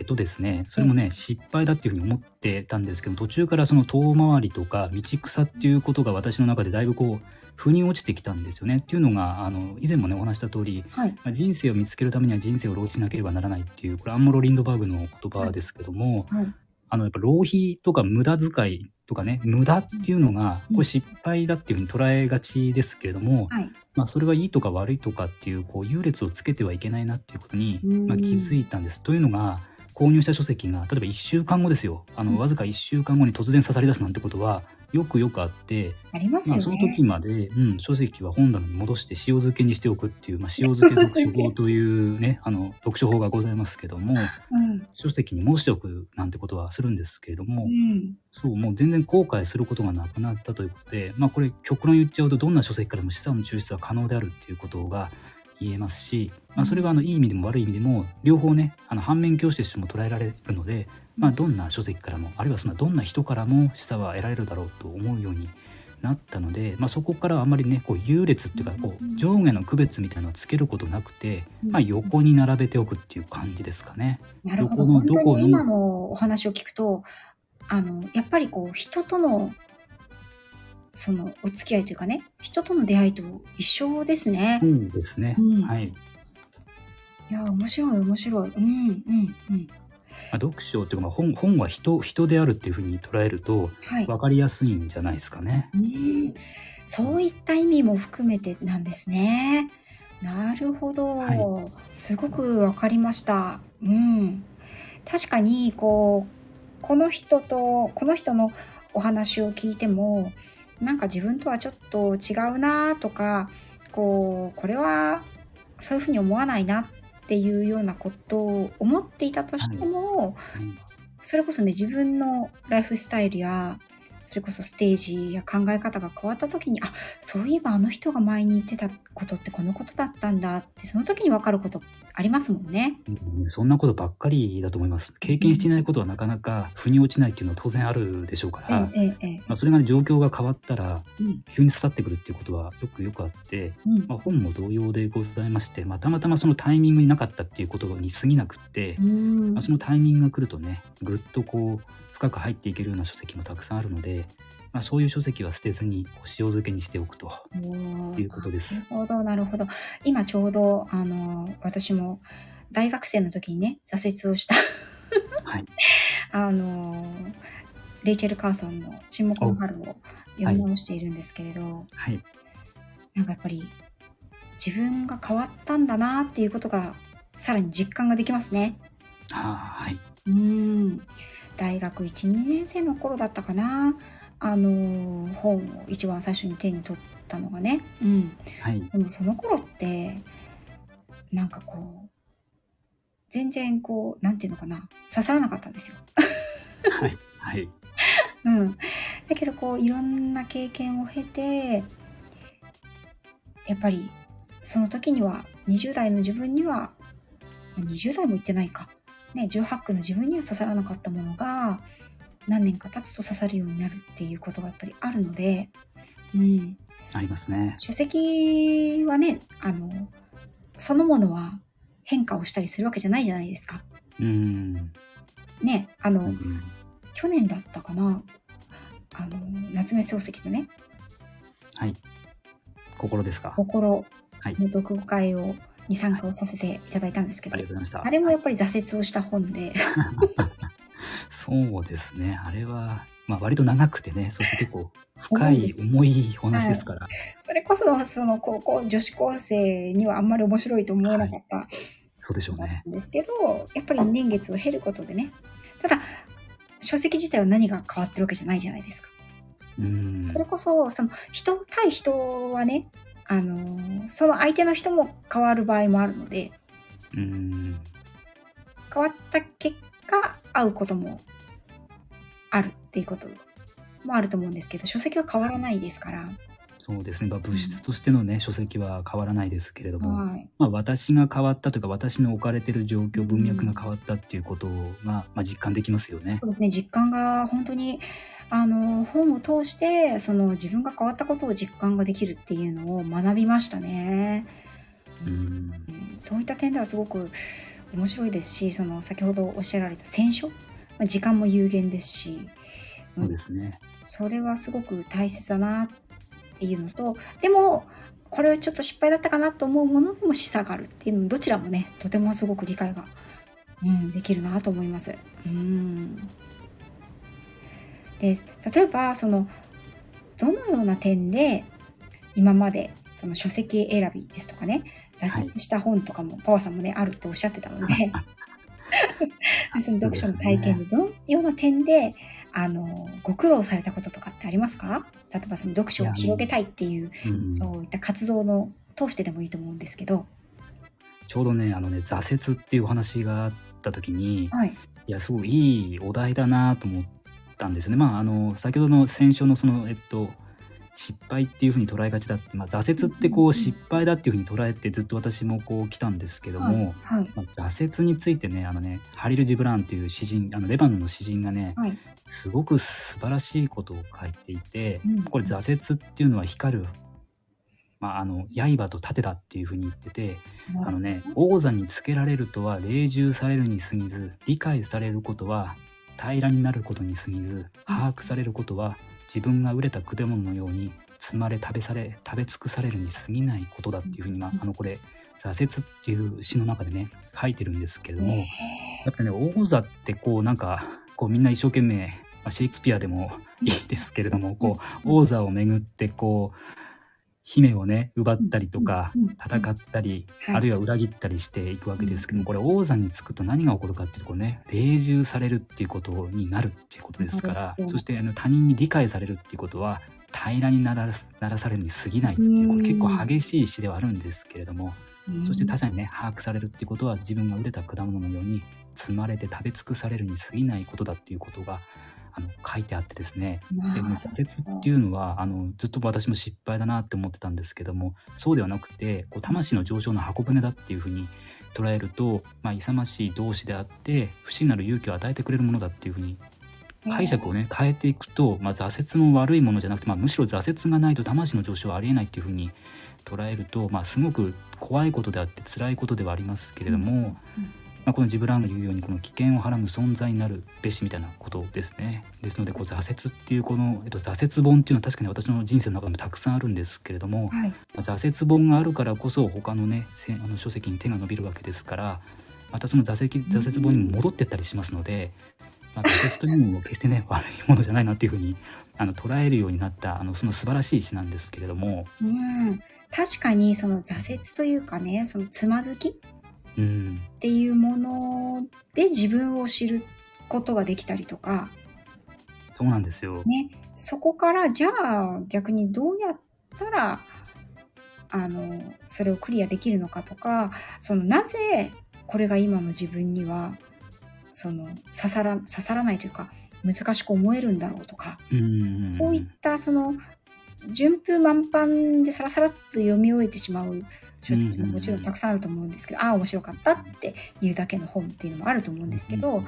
S2: えっとですねそれもね失敗だっていうふうに思ってたんですけど途中からその遠回りとか道草っていうことが私の中でだいぶこう腑に落ちてきたんですよねっていうのがあの以前もねお話した通り
S1: はい。
S2: まあ人生を見つけるためには人生を浪費しなければならないっていうこれアンモロ・リンドバーグの言葉ですけども、
S1: はい。
S2: あのやっぱ浪費とか無駄遣いとかね無駄っていうのが
S1: うん
S2: これ失敗だっていうふうに捉えがちですけれども、
S1: はい。
S2: まあ、それがいいとか悪いとかっていうこう優劣をつけてはいけないなっていうことに、
S1: うん
S2: まあ、気づいたんです。というのが購入した書籍が例えば1週間後ですよあ
S1: うん
S2: のわずか1週間後に突然刺さり出すなんてことはよくよくあって、
S1: ありますよね。
S2: まあ、その時まで、うん、書籍は本棚に戻して塩漬けにしておくっていう、まあ、塩漬け読書法というね あの読書法がございますけども
S1: うん。
S2: 書籍に戻しておくなんてことはするんですけれども、
S1: うん。
S2: そうもう全然後悔することがなくなったということで、まあ、これ極論言っちゃうとどんな書籍からも資産の抽出は可能であるっていうことが言えますし、まあ、それはあのいい意味でも悪い意味でも両方ねあの反面教師としても捉えられるので、まあ、どんな書籍からもあるいはそんなどんな人からも示唆は得られるだろうと思うようになったので、まあ、そこからはあまりねこう優劣っていうかこう上下の区別みたいなのをつけることなくて、まあ、横に並べておくっていう感じですかね。
S1: なるほど。本当に今のお話を聞くと、あの、やっぱりこう、人との、その、お付き合いというかね、人との出会いと一緒ですね。
S2: そうですね、
S1: うん
S2: はい
S1: いや、面白い、面白い。うん、うん、うん。
S2: まあ、読書っていうか、まあ、本本は人人であるっていうふうに捉えると
S1: はい。
S2: 分かりやすいんじゃないですかね。
S1: うんそういった意味も含めてなんですね。なるほど。
S2: は
S1: すごくわかりました。うん。確かに、こう、この人と、この人のお話を聞いても、なんか自分とはちょっと違うなとか、こう、これはそういうふうに思わないなっていうようなことを思っていたとしても、
S2: うん
S1: それこそね、自分のライフスタイルや、それこそステージや考え方が変わった時に、あ、そういえばあの人が前に言ってたことってこのことだったんだって、その時に分かることありますもんね。
S2: うんそんなことばっかりだと思います。経験していないことはなかなか腑に落ちないっていうのは当然あるでしょうから。まあ、それが、ね、状況が変わったら
S1: うん、
S2: 急に刺さってくるっていうことはよくよくあって、
S1: うん
S2: まあ、本も同様でございまして、まあ、たまたまそのタイミングになかったっていうことに過ぎなくって、
S1: うん
S2: まあ、そのタイミングが来るとねぐっとこう深く入っていけるような書籍もたくさんあるので、まあ、そういう書籍は捨てずに塩漬けにしておくということです。
S1: なるほど、なるほど。今ちょうど、あの、私も大学生の時にね、挫折をした、
S2: はい。
S1: あの、レイチェル・カーソンの沈黙の春を読み直しているんですけれど、
S2: はい。
S1: なんかやっぱり自分が変わったんだなっていうことがさらに実感ができますね。
S2: はい。
S1: うん。大学1、2年生の頃だったかな。あの、本を一番最初に手に取ったのがね。うん。
S2: はい
S1: でもその頃って、なんかこう、全然こう、なんていうのかな、刺さらなかったんですよ。
S2: はいはい
S1: うん。だけどこう、いろんな経験を経て、やっぱり、その時には、20代の自分には、まあ20代も言ってないか。ね、18区の自分には刺さらなかったものが、何年か経つと刺さるようになるっていうことがやっぱりあるので、うん。
S2: ありますね。
S1: 書籍はね、あの、そのものは変化をしたりするわけじゃないじゃないですか。
S2: うん。
S1: ね、あの、
S2: うん
S1: 去年だったかな、あの、夏目漱石のね、
S2: はい。心ですか？
S1: 心
S2: はい。
S1: の読後会をに参加をさせていただいたんですけど、
S2: ありがとうございました。
S1: あれもやっぱり挫折をした本で、
S2: そうですね。あれは、まあ、割と長くてねそして結構深い重いお話ですから、
S1: それこそその高校女子高生にはあんまり面白いと思えなかった
S2: そうでしょうね。
S1: んですけど、やっぱり年月を経ることでね、ただ、書籍自体は何が変わってるわけじゃないじゃないですか。
S2: うん。
S1: それこそ、その人対人はね、あのーその相手の人も変わる場合もあるので、
S2: うん。
S1: 変わった結果、会うこともあるっていうこともあると思うんですけど、書籍は変わらないですから、
S2: そうですね、まあ、物質としてのね、書籍は変わらないですけれども、
S1: はい。
S2: まあ、私が変わったというか私の置かれてる状況文脈が変わったっていうことが、まあ、実感できますよね
S1: そ。うですね、実感が本当に、あの、本を通して、その自分が変わったことを実感ができるっていうのを学びましたね。
S2: うん
S1: うんそういった点ではすごく面白いですし、その先ほどおっしゃられた選書、まあ時間も有限ですし、
S2: そうですね。
S1: それはすごく大切だなっていうのと、でも、これはちょっと失敗だったかなと思うものでも示唆があるっていうのどちらもね、とてもすごく理解が、うん、できるなと思います。うん。で、例えば、その、どのような点で今までその書籍選びですとかね、挫折した本とかも、パワーさんもね、あるっておっしゃってたので、その読書の体験でどのような点で、あの、ご苦労されたこととかってありますか？例えばその読書を広げたいっていう、
S2: うん。
S1: そういった活動の通してでもいいと思うんですけど、
S2: ちょうどね、あのね、挫折っていうお話があった時に、
S1: はい。
S2: いや、すごいいいお題だなと思ったんですよね。まあ、あの、先ほどの先週のその、えっと、失敗っていうふうに捉えがちだって、まあ、挫折ってこ
S1: う
S2: 失敗だっていうふうに捉えてずっと私もこう来たんですけども、
S1: はい。
S2: まあ、挫折についてねあのねハリル・ジブラーンという詩人あのレバノンの詩人がね
S1: はい。
S2: すごく素晴らしいことを書いていて
S1: うん
S2: これ挫折っていうのは光る、まあ、あの刃と盾だっていうふうに言っててあのね王座につけられるとは霊従されるに過ぎず理解されることは平らになることに過ぎず把握されることは自分が熟れた果物のように積まれ食べされ食べ尽くされるに過ぎないことだっていうふうに、まあ、あのこれ挫折っていう詩の中でね書いてるんですけれども、
S1: へ
S2: やっぱりね王座ってこうなんかこうみんな一生懸命、まあ、シェイクスピアでもいいですけれどもこう王座をめぐってこう姫をね奪ったりとか戦ったり、
S1: はい。
S2: あるいは裏切ったりしていくわけですけどもこれ王座につくと何が起こるかっていうところね霊従されるっていうことになるっていうことですからそしてあの他人に理解されるっていうことは平らにならすならされるに過ぎないっていうこれ結構激しい詩ではあるんですけれども
S1: うん。
S2: そして他者にね把握されるっていうことは自分が熟れた果物のように積まれて食べ尽くされるに過ぎないことだっていうことがあの書いてあってですね。でも挫折っていうのはあのずっと私も失敗だなって思ってたんですけどもそうではなくてこう魂の上昇の箱舟だっていうふうに捉えると、まあ、勇ましい同志であって不死なる勇気を与えてくれるものだっていうふうに解釈をね変えていくと、まあ、挫折も悪いものじゃなくて、まあ、むしろ挫折がないと魂の上昇はありえないっていうふうに捉えると、まあ、すごく怖いことであって辛いことではありますけれども、まあ、このジブラーンが言うようにこの危険をはらむ存在になるべしみたいなことですね。ですのでこう挫折っていうこの、えっと、挫折本っていうのは確かに私の人生の中でもたくさんあるんですけれども、
S1: はい。
S2: まあ挫折本があるからこそ他のねせあの書籍に手が伸びるわけですからまたその挫折挫折本にも戻ってったりしますので、まあ、挫折というのも決してね悪いものじゃないなっていうふうにあの捉えるようになったあのその素晴らしい詩なんですけれども、
S1: うん。確かにその挫折というかね、そのつまずきっ
S2: うん、
S1: ていうもので自分を知ることができたりとか、
S2: そうなんですよ。
S1: ね、そこからじゃあ逆にどうやったらあのそれをクリアできるのかとかそのなぜこれが今の自分にはその刺さら刺さらないというか難しく思えるんだろうとか、
S2: うん。
S1: そういったその順風満帆でさらさらっと読み終えてしまうももちろんたくさんあると思うんですけど、ああ面白かったっていうだけの本っていうのもあると思うんですけど、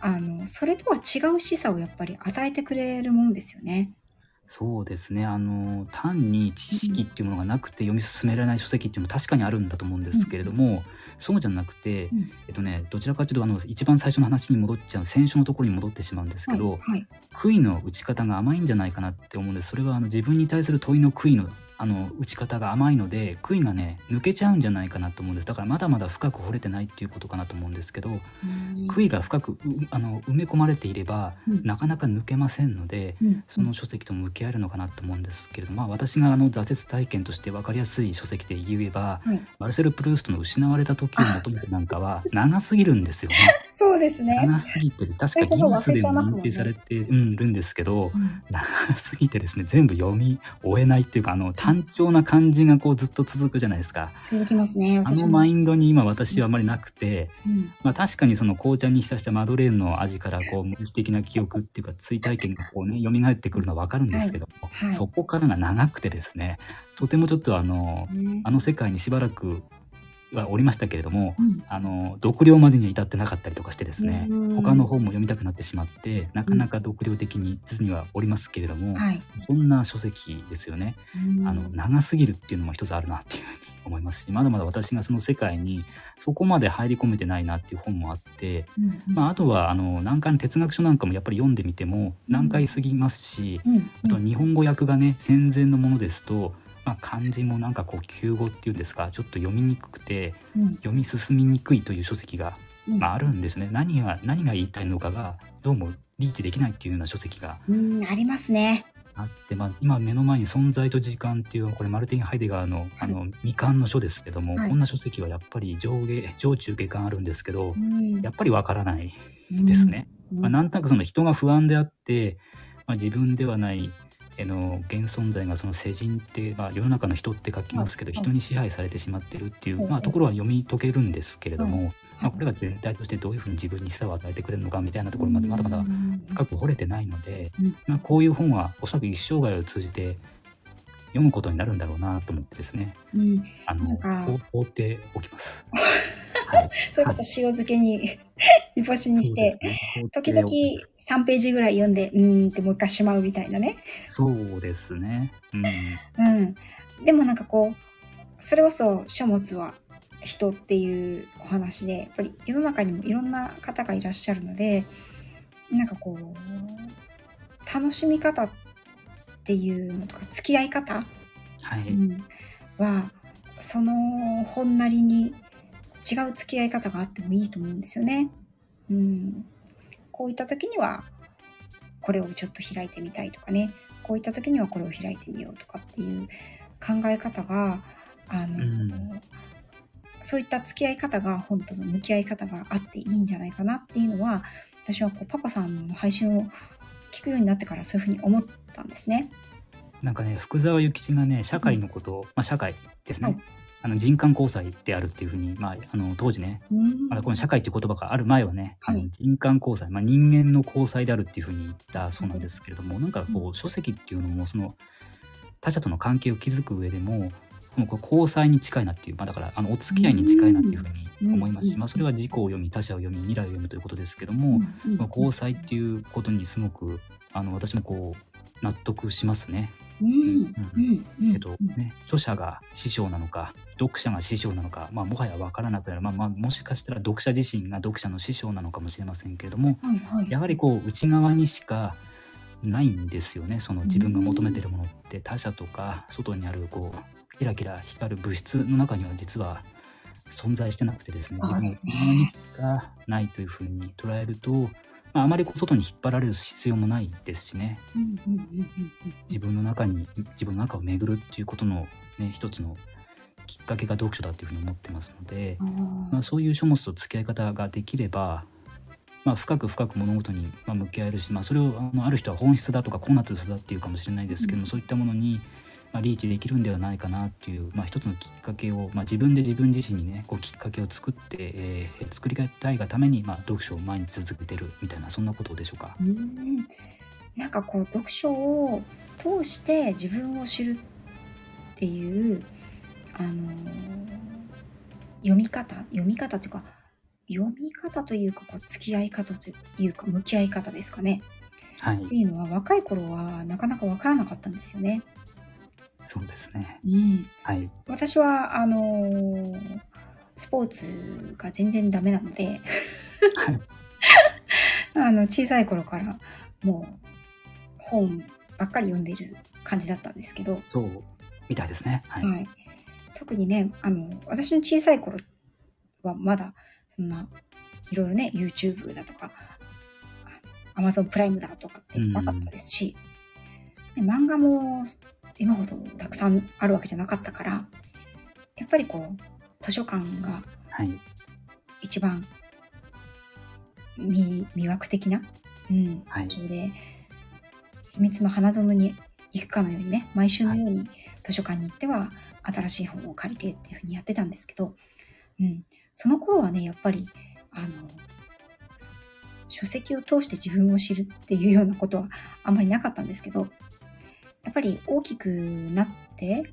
S1: あのそれとは違う示唆をやっぱり与えてくれるものですよね。
S2: そうですね。あの単に知識っていうものがなくて読み進められない書籍っていうのも確かにあるんだと思うんですけれども、そうじゃなくて、
S1: うん。
S2: えっとね、どちらかというとあの一番最初の話に戻っちゃう先週のところに戻ってしまうんですけど、
S1: はいはい。
S2: 杭の打ち方が甘いんじゃないかなって思うんですそれはあの自分に対する問いの杭のあの打ち方が甘いので杭がね抜けちゃうんじゃないかなと思うんです。だからまだまだ深く掘れてないっていうことかなと思うんですけど杭が深くうあの埋め込まれていれば
S1: うん。
S2: なかなか抜けませんので、
S1: うん。
S2: その書籍と向き合えるのかなと思うんですけれども、まあ、私があの挫折体験として分かりやすい書籍で言えば、
S1: はい。
S2: マルセル・プルーストの「失われた時を求めて」なんかは長すぎるんですよね。
S1: そうですね。
S2: 長すぎてる。確かギネスでも認定されて、うん、るんですけど、
S1: うん
S2: 長すぎてですね、全部読み終えないっていうか、あの、単調な感じがこうずっと続くじゃないですか。
S1: 続きますね。
S2: あ。のマインドに今私はあまりなくて、
S1: うん
S2: まあ確かにその紅茶に浸したマドレーヌの味からこう無意識的な記憶っていうか追体験がこうね、蘇ってくるのはわかるんですけども、
S1: はい
S2: そこからが長くてですね、とてもちょっとあの、
S1: ね
S2: あの世界にしばらくはおりましたけれども、
S1: うん。
S2: あの読了までには至ってなかったりとかしてですね
S1: うん。
S2: 他の本も読みたくなってしまってなかなか読了的にせずにはおりますけれども、
S1: はい。
S2: そんな書籍ですよね、
S1: うん。
S2: あの長すぎるっていうのも一つあるなっていうふうに思いますしまだまだ私がその世界にそこまで入り込めてないなっていう本もあって、
S1: うん
S2: まあ、あとはあの難解の哲学書なんかもやっぱり読んでみても難解すぎますし、
S1: うん。
S2: あと日本語訳がね戦前のものですと、まあ、漢字もなんかこう旧語っていうんですかちょっと読みにくくて
S1: うん。
S2: 読み進みにくいという書籍が、
S1: うん。
S2: まあ、あるんですね。何が何が言いたいのかがどうもリーチできないっていうような書籍が
S1: うん、ありますね。
S2: あって、まあ、今目の前に「存在と時間」っていうこれマルティン・ハイデガーのあの未完の書ですけども、
S1: はい。
S2: こんな書籍はやっぱり上下上中下巻あるんですけど
S1: うん。
S2: やっぱりわからないですね。
S1: うん。
S2: まあ、なんとなくその人が不安であって、まあ、自分ではないあの現存在がその世人って、まあ、世の中の人って書きますけど、
S1: はい。
S2: 人に支配されてしまってるっていう、
S1: はい。
S2: まあ、ところは読み解けるんですけれども、
S1: はい。
S2: まあ、これが全体としてどういうふうに自分に示唆を与えてくれるのかみたいなところまでまだまだ
S1: うん。
S2: 深く掘れてないので、
S1: うん。
S2: まあ、こういう本はおそらく一生涯を通じて読むことになるんだろうなと思ってですね。
S1: うん、
S2: あの放っておきます。はい、
S1: それこそ塩漬けに 煮干しにして、
S2: ね
S1: 時々3ページぐらい読んで、うーんってもう一回しまうみたいなね。
S2: そうですね。うん
S1: うん。でもなんかこう、それこそ書物は人っていうお話で、やっぱり世の中にもいろんな方がいらっしゃるので、なんかこう、楽しみ方っていうのとか、付き合い方、
S2: はい、
S1: うん、は、その本なりに違う付き合い方があってもいいと思うんですよね。うん。こういった時には、これをちょっと開いてみたいとかね、こういった時にはこれを開いてみようとかっていう考え方が、あの、
S2: うん
S1: そういった付き合い方が本との向き合い方があっていいんじゃないかなっていうのは、私はこうパパさんの配信を聞くようになってからそういうふうに思ったんですね。
S2: なんかね福沢諭吉がね社会のことを、まあ、社会ですね、
S1: はい
S2: あの人間交際であるっていうふうに、まあ、あの当時ね
S1: うん。
S2: まだこの社会っていう言葉がある前はね、あの
S1: はい
S2: 人間交際、まあ、人間の交際であるっていうふうに言ったそうなんですけれども、なんかこう書籍っていうのもその他者との関係を築く上でももうこれ交際に近いなっていう、まあ、だからあのお付き合いに近いなっていうふうに思いますし、
S1: うん。
S2: まあ、それは自己を読み他者を読み未来を読むということですけども、
S1: うん。
S2: まあ、交際っていうことにすごくあの私もこう納得しますね。
S1: うんうんうん。
S2: えっとね、著者が師匠なのか読者が師匠なのか、まあ、もはや分からなくなる、まあまあ、もしかしたら読者自身が読者の師匠なのかもしれませんけれども
S1: はいはい。
S2: やはりこう内側にしかないんですよね。その自分が求めてるものって他者とか外にあるこうキラキラ光る物質の中には実は存在してなくてですね。
S1: そうですね。
S2: 自分の内側にしかないというふうに捉えると、まあ、あまり外に引っ張られる必要もないですしね。自分の中に自分の中を巡るっていうことの、ね、一つのきっかけが読書だっていうふうに思ってますので、
S1: うん
S2: まあ、そういう書物と付き合い方ができれば、まあ、深く深く物事にまあ向き合えるし、まあ、それをあのある人は本質だとかコーナースだっていうかもしれないですけども、
S1: うん。
S2: そういったものに、まあ、リーチできるんではないかなっていう、まあ、一つのきっかけを、まあ、自分で自分自身にねこうきっかけを作って、えー作りたいがために、まあ、読書を毎日続けてるみたいなそんなことでしょうか？
S1: うんなんかこう読書を通して自分を知るっていうあの読み方読み方というか読み方というかこう付き合い方というか向き合い方ですかね
S2: はい
S1: っていうのは若い頃はなかなかわからなかったんですよね。
S2: そうですね。
S1: うん、
S2: はい。
S1: 私はあのスポーツが全然ダメなので
S2: はい
S1: あの小さい頃からもう本ばっかり読んでる感じだったんですけど、
S2: そうみたいですね。はい。
S1: はい、特にねあの私の小さい頃はまだそんないろいろね YouTube だとかあ Amazon プライムだとかってなかったですし、で漫画も今ほどたくさんあるわけじゃなかったからやっぱりこう図書館が
S2: はい。
S1: 一番魅魅惑的な、うん、
S2: はい。
S1: 場で、秘密の花園に行くかのようにね、毎週のように図書館に行っては、新しい本を借りてっていうふうにやってたんですけど、うん、その頃はね、やっぱり、あの、そ書籍を通して自分を知るっていうようなことはあんまりなかったんですけど、やっぱり大きくなって、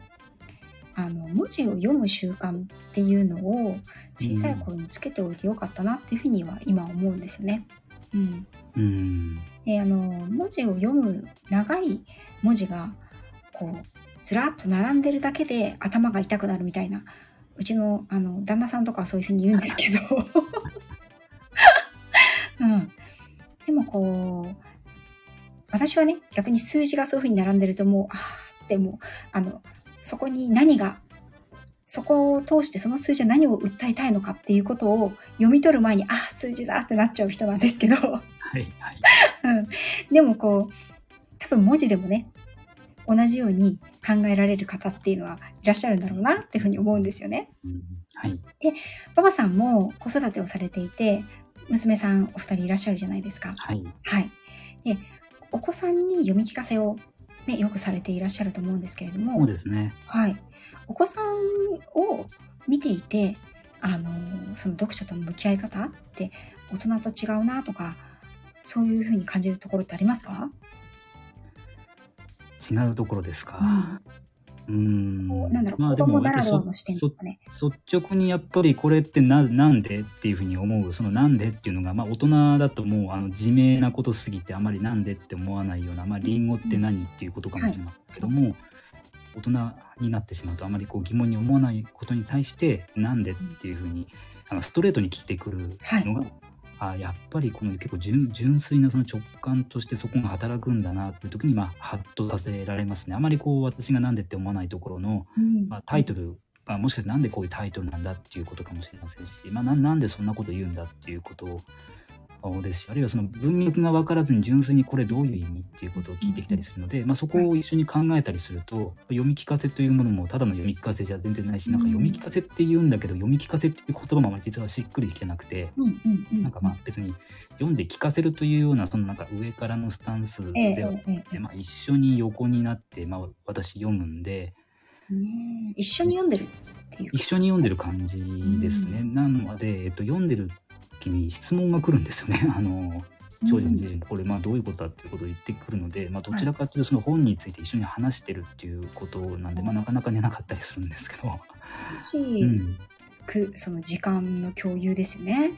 S1: あの、文字を読む習慣っていうのを小さい頃につけておいてよかったなっていうふうには今思うんですよね。うん。
S2: うん。
S1: で、あの、文字を読む長い文字が、こう、ずらっと並んでるだけで頭が痛くなるみたいな、うちの、あの、旦那さんとかはそういうふうに言うんですけど、うん。でもこう、私はね、逆に数字がそういうふうに並んでるともう、あーってもう、あの、そこに何が、そこを通してその数字は何を訴えたいのかっていうことを読み取る前に、あー、数字だってなっちゃう人なんですけど、
S2: はいはい。
S1: うん、でもこう多分文字でもね同じように考えられる方っていうのはいらっしゃるんだろうなっていうふうに思うんですよね。
S2: うんはい。
S1: パパさんも子育てをされていて娘さんお二人いらっしゃるじゃないですか。
S2: はい。
S1: はい。でお子さんに読み聞かせを、ね、よくされていらっしゃると思うんですけれど
S2: そう
S1: も、
S2: ですね。
S1: はい、お子さんを見ていてあのその読書との向き合い方って大人と違うなとかそういうふうに感じるところってありますか、
S2: 違うところですか？うん。
S1: こうなんだろう、
S2: まあ
S1: 子供ならではの視点
S2: そ
S1: とかね。
S2: そ率直にやっぱりこれってななんでっていうふうに思う。そのなんでっていうのが、まあ、大人だともうあの自明なことすぎてあまりなんでって思わないような、まあ、リンゴって何っていうことかもしれませんけども、大人になってしまうとあまりこう疑問に思わないことに対してなんでっていうふうにあのストレートに聞いてくるのが、あやっぱりこの結構純純粋なその直感としてそこが働くんだなっていう時にまあハッとさせられますね。あまりこう私がなんでって思わないところの
S1: うん
S2: まあ、タイトルがもしかしてなんでこういうタイトルなんだっていうことかもしれませんし、まあ、ななんでそんなこと言うんだっていうことですしあるいはその文脈が分からずに純粋にこれどういう意味っていうことを聞いてきたりするので、まあ、そこを一緒に考えたりすると読み聞かせというものもただの読み聞かせじゃ全然ないしなんか読み聞かせって言うんだけど読み聞かせっていう言葉も実はしっくりきてなくて。
S1: うんうんうん
S2: なんかまあ別に読んで聞かせるというようなそのなんか上からのスタンス
S1: ええ
S2: ではまあ、一緒に横になって、まあ、私読むんで、
S1: うん一緒に読んでるっていう。
S2: 一緒に読んでる感じですね。なので、えっと、読んでる時に質問が来るんですよね。あの長女の自身これまあどういうことだっていうことを言ってくるので、まあ、どちらかというとその本について一緒に話してるっていうことなんで、まあ、なかなか寝なかったりするんですけど、
S1: しい、
S2: うん、
S1: くその時間の共有ですよね。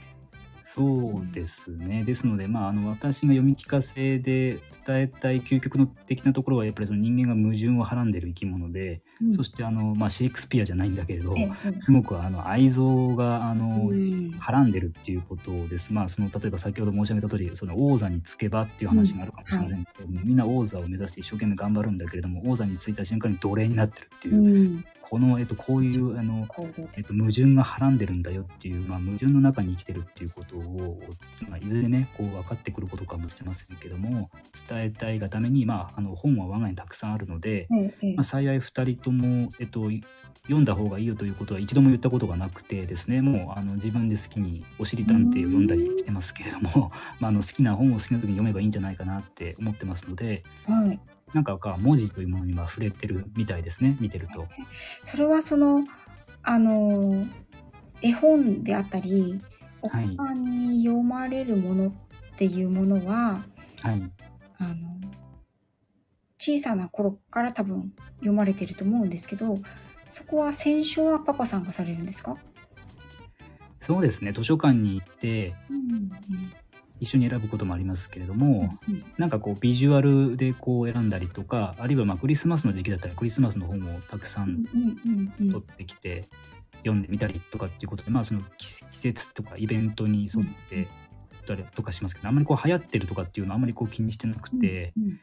S2: そうですね。ですので、まあ、あの私が読み聞かせで伝えたい究極の的なところはやっぱりその人間が矛盾をはらんでる生き物で、
S1: うん。
S2: そしてあの、まあ、シェイクスピアじゃないんだけれど、
S1: ええ
S2: すごくあの愛憎があの、
S1: うん。
S2: はらんでるっていうことです。まあその例えば先ほど申し上げた通りその王座につけばっていう話があるかもしれませんけども、みんな王座を目指して一生懸命頑張るんだけれども王座についた瞬間に奴隷になってるっていう、
S1: うん
S2: この、えっと、こういうあの、えっと、矛盾がはらんでるんだよっていう、まあ、矛盾の中に生きてるっていうことを、まあ、いずれねこう分かってくることかもしれませんけども伝えたいがために、まあ、あの本は我が家にたくさんあるので、まあ、幸い2人とも、えっと、読んだ方がいいよということは一度も言ったことがなくてですねもうあの自分で好きにおしり探偵を読んだりしてますけれども、まあ、あの好きな本を好きな時に読めばいいんじゃないかなって思ってますので
S1: はい、
S2: なんかか文字というものには触れてるみたいですね見てると。
S1: それはそのあの絵本であったりお子
S2: はい
S1: さんに読まれるものっていうものは、
S2: はい。
S1: あの小さな頃から多分読まれてると思うんですけどそこは選書はパパさんがされるんですか、
S2: そうですね。図書館に行って
S1: うん
S2: 一緒に選ぶこともありますけれども、
S1: うん
S2: なんかこうビジュアルでこう選んだりとかあるいはまあクリスマスの時期だったらクリスマスの本をたくさん
S1: うんうんうん
S2: 取ってきて読んでみたりとかっていうことで、まあその季季節とかイベントに沿ってたりとかしますけど、あんまりこう流行ってるとかっていうのはあんまりこう気にしてなくて、
S1: うん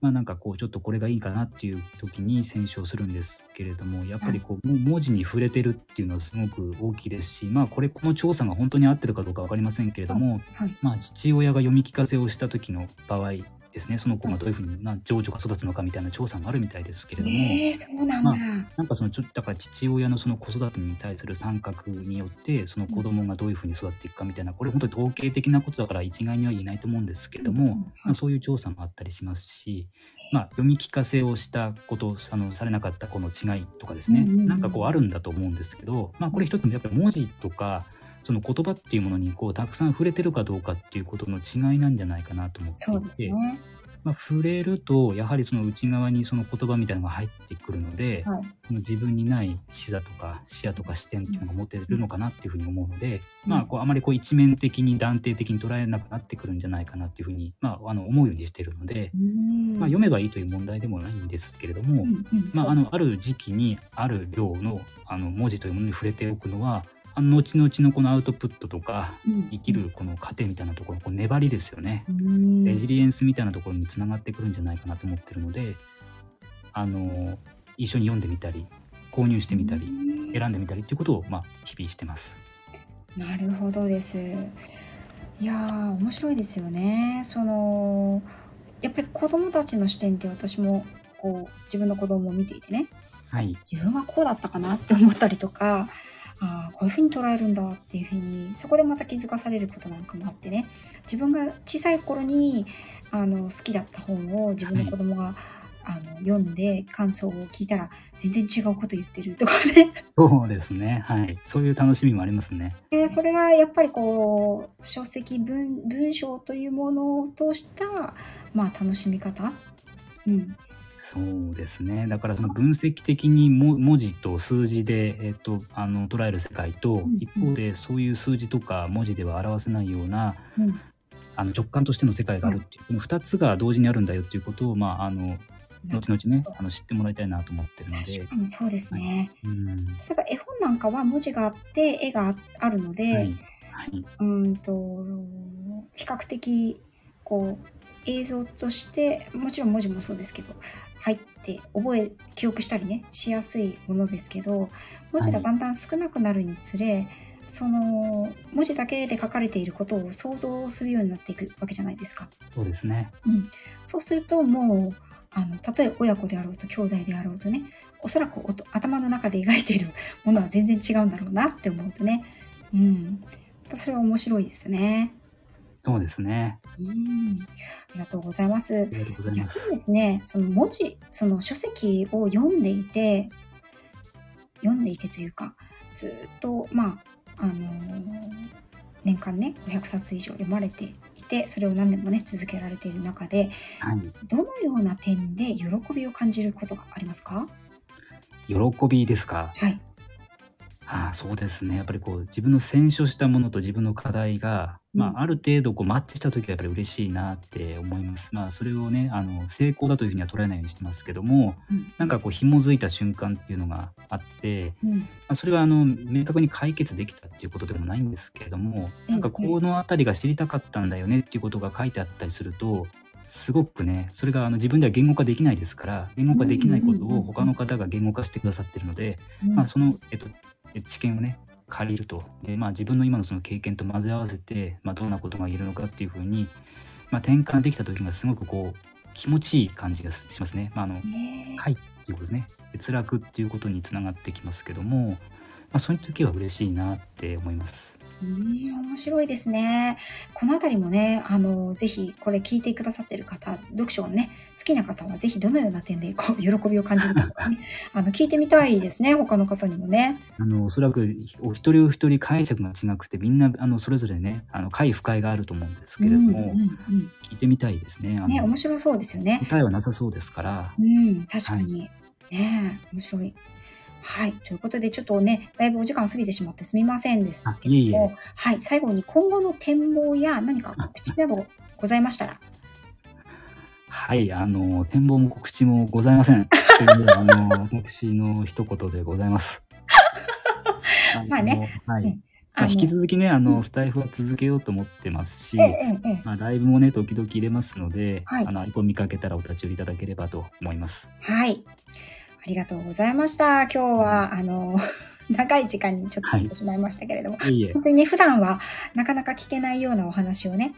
S2: まあなんかこうちょっとこれがいいかなっていう時に選書をするんですけれどもやっぱりこう文字に触れてるっていうのはすごく大きいですしまあこれこの調査が本当に合ってるかどうか分かりませんけれども、
S1: はい。
S2: まあ父親が読み聞かせをした時の場合ですね。その子がどういうふうにな情緒が育つのかみたいな調査もあるみたいですけれども、
S1: えー、そうなんだ。
S2: まなんかそのちょだから父親のその子育てに対する参画によってその子供がどういうふうに育っていくかみたいなこれ本当に統計的なことだから一概には言えないと思うんですけれども、まあ、そういう調査もあったりしますし、まあ、読み聞かせをしたことあのされなかったこの違いとかですね、
S1: うんうんうん。
S2: なんかこうあるんだと思うんですけど、まあ、これ一つのやっぱり文字とかその言葉っていうものにこうたくさん触れてるかどうかっていうことの違いなんじゃないかなと思っていて。
S1: そうですね。
S2: まあ、触れるとやはりその内側にその言葉みたいなのが入ってくるので、
S1: はい。
S2: その自分にない視座とか視野とか視点っていうのが持てるのかなっていうふうに思うので、
S1: うん
S2: まあこうあまりこう一面的に断定的に捉えなくなってくるんじゃないかなっていうふうに、まあ、あの思うようにしてるので、
S1: うん
S2: まあ、読めばいいという問題でもないんですけれども、
S1: うんうん
S2: まあ、あのある時期にある量のあの文字というものに触れておくのはあの後々のこのアウトプットとか
S1: うん
S2: 生きるこの糧みたいなところのこう粘りですよね。
S1: うん
S2: レジリエンスみたいなところにつながってくるんじゃないかなと思ってるのであの一緒に読んでみたり購入してみたり
S1: うん
S2: 選んでみたりっていうことを、まあ、日々してます。
S1: なるほどです。いやー面白いですよね。そのやっぱり子供たちの視点って私もこう自分の子供を見ていてね
S2: はい、
S1: 自分はこうだったかなって思ったりとかあーこういうふうに捉えるんだっていうふうにそこでまた気づかされることなんかもあってね。自分が小さい頃にあの好きだった本を自分の子供が、あの読んで感想を聞いたら全然違うこと言ってるとかね。
S2: そうですね。はい、そういう楽しみもありますね。
S1: でそれがやっぱりこう書籍文文章というものを通した、まあ、楽しみ方、うん、
S2: そうですね。だからその分析的にも文字と数字で、えっとあの捉える世界と、
S1: ん
S2: 一方でそういう数字とか文字では表せないような
S1: うん
S2: あの直感としての世界があるっていう、この2つが同時にあるんだよっていうことを、まあ、あの後々ねあの知ってもらいたいなと思ってるので
S1: 確。かにそうですね。
S2: うん
S1: 例えば絵本なんかは文字があって絵があるので、
S2: はいはい、
S1: うーんと比較的こう映像としてもちろん文字もそうですけど入って覚え記憶したりねしやすいものですけど文字がだんだん少なくなるにつれ、その文字だけで書かれていることを想像するようになっていくわけじゃないですか。
S2: そうですね。
S1: そうするともうあのたとえ親子であろうと兄弟であろうとねおそらくおと頭の中で描いているものは全然違うんだろうなって思うとね、うん、それは面白いですよね。
S2: そうですね。
S1: うん、ありがとうございます
S2: あ。りがとうございます。
S1: ですね、その文字、その書籍を読んでいて、読んでいてというか、ずっと、まあ、あのー年間ね、500冊以上読まれていて、それを何年もね、続けられている中で、
S2: はい、
S1: どのような点で喜びを感じることがありますか？
S2: 喜びですか？
S1: はい。
S2: ああそうですねやっぱりこう自分の選書したものと自分の課題が、
S1: うん
S2: まあ、ある程度こうマッチした時はやっぱり嬉しいなって思います。まあそれをねあの成功だというふうには捉えないようにしてますけども
S1: うん。
S2: なんかこう紐づいた瞬間っていうのがあって、
S1: うん。
S2: まあ、それはあの明確に解決できたっていうことでもないんですけれどもなんかこの辺りが知りたかったんだよねっていうことが書いてあったりするとすごくねそれがあの自分では言語化できないですから言語化できないことを他の方が言語化してくださってるので、
S1: うん。
S2: まあ、その、えっと、え知見をね借りるとで、まあ、自分の今のその経験と混ぜ合わせて、まあ、どんなことが言えるのかっていうふうに、まあ、転換できた時がすごくこう気持ちいい感じがしますね。まあ、あの
S1: ね
S2: 快っていうことですね閲楽っていうことにつながってきますけども、まあ、そういう時は嬉しいなって思います。
S1: うん面白いですね。このあたりもね、あの、ぜひこれ聞いてくださってる方、読書をね、好きな方はぜひどのような点でこう 喜びを感じるのか、ね、あの聞いてみたいですね、他の方にもね。
S2: あのおそらくお一人お一人解釈が違くてみんなあのそれぞれねあの快不快があると思うんですけれども、
S1: うんうんうん
S2: 聞いてみたいですね。
S1: ね、面白そうですよね。
S2: 答えはなさそうですから。
S1: うん、確かに。ね面白い。はい。ということで、ちょっとね、だいぶお時間過ぎてしまってすみませんですけども、
S2: あいえいえ
S1: はい。最後に今後の展望や何か告知などございましたら、
S2: はい、あの、展望も告知もございません。というのが、あの、私の一言でございます。の
S1: まあね。
S2: はい。
S1: うん
S2: まあ、引き
S1: ず
S2: 続きね、あ
S1: うん
S2: の、スタイフは続けようと思ってますし、まあ、ライブもね、時々入れますので、
S1: はい
S2: あの、アイコン見かけたらお立ち寄りいただければと思います。
S1: はい。ありがとうございました。今日は、あの、長い時間にちょっとなってしまいましたけれども、
S2: いえいえ
S1: 本当にね、普段はなかなか聞けないようなお話をね、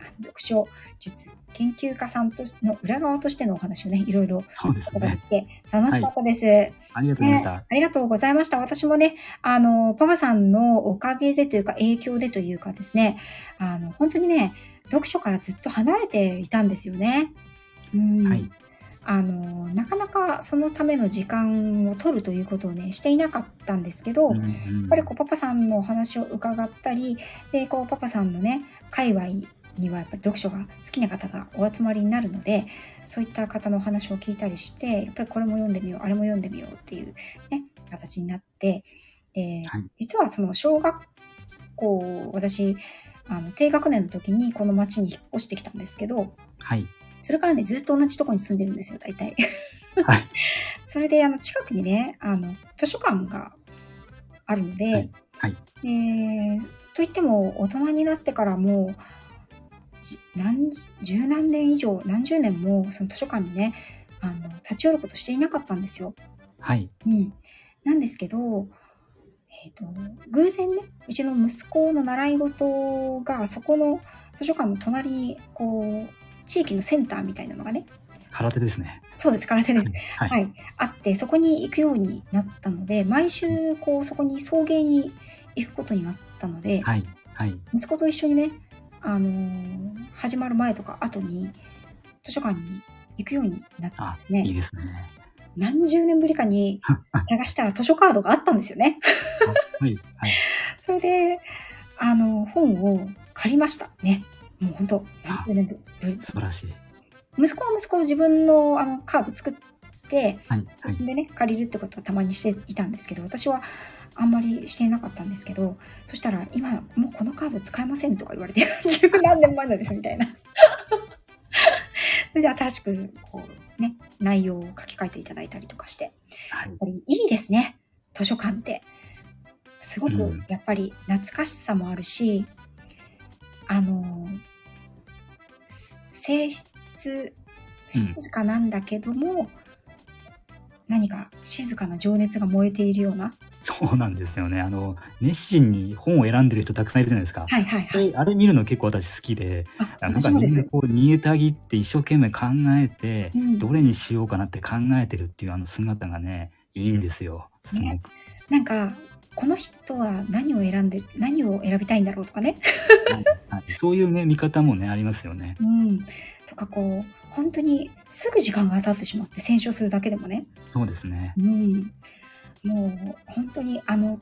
S1: あ読書術研究家さんとしの裏側としてのお話をね、いろいろお伺い。して楽しかったです。
S2: ありがとうございました。
S1: ありがとうございました。私もね、あの、パパさんのおかげでというか、影響でというかですね、あの、本当にね、読書からずっと離れていたんですよね。うん。
S2: はい。
S1: あの、なかなかそのための時間を取るということをね、していなかったんですけど、や
S2: うんうん
S1: っぱりこうパパさんのお話を伺ったり、で、こうパパさんのね、界隈にはやっぱり読書が好きな方がお集まりになるので、そういった方のお話を聞いたりして、やっぱりこれも読んでみよう、あれも読んでみようっていうね、形になって、えー
S2: はい
S1: 実はその小学校、私、あの低学年の時にこの町に引っ越してきたんですけど、
S2: はい。
S1: それからね、ずっと同じとこに住んでるんですよ、大体。
S2: はい。
S1: それで、あの、近くにね、あの、図書館があるので、
S2: はいはい
S1: でといっても、大人になってからもう、じ何、十何年以上、何十年も、その図書館にね、あの、立ち寄ることしていなかったんですよ。
S2: はい。
S1: うん。なんですけど、えっ、と、偶然ね、うちの息子の習い事が、そこの図書館の隣に、こう、地域のセンターみたいなのがね、
S2: 空手ですね。
S1: そうです、空手です。
S2: はい。
S1: はい、あってそこに行くようになったので毎週こうそこに送迎に行くことになったので、
S2: はい。はい。
S1: 息子と一緒にね、あのー始まる前とか後に図書館に行くようになったん
S2: あ
S1: です、ね
S2: いいですね。
S1: 何十年ぶりかに 探したら図書カードがあったんですよね
S2: はい。はい。
S1: それであの本を借りましたねもう本当何十年ぶり
S2: 素晴らしい。
S1: 息子は息子自分のあのカード作って
S2: はい。はい。
S1: でね借りるってことはたまにしていたんですけど私はあんまりしていなかったんですけどそしたら今もうこのカード使えませんとか言われて 十何年前なんですみたいな それで新しくこうね内容を書き換えていただいたりとかしてや
S2: はい
S1: っ。ぱりいいですね図書館ってすごく
S2: うん
S1: やっぱり懐かしさもあるし、あのす性質静かなんだけども、何か静かな情熱が燃えているような？
S2: そうなんですよね。あの、熱心に本を選んでる人たくさんいるじゃないですか。
S1: はいはいはい
S2: であれ見るの結構私好きで、
S1: あ
S2: あなん
S1: 私もです
S2: かみんなこう煮えたぎって一生懸命考えて、
S1: うん
S2: どれにしようかなって考えてるっていうあの姿がね、いいんですよ。すごく。
S1: ねなんかこの人は何を選んで何を選びたいんだろうとかね。
S2: はいはい。そういうね、見方もね、ありますよね。
S1: うん。とかこう本当にすぐ時間が経ってしまって選書するだけでもね。
S2: そうですね。
S1: うん、もう本当にあの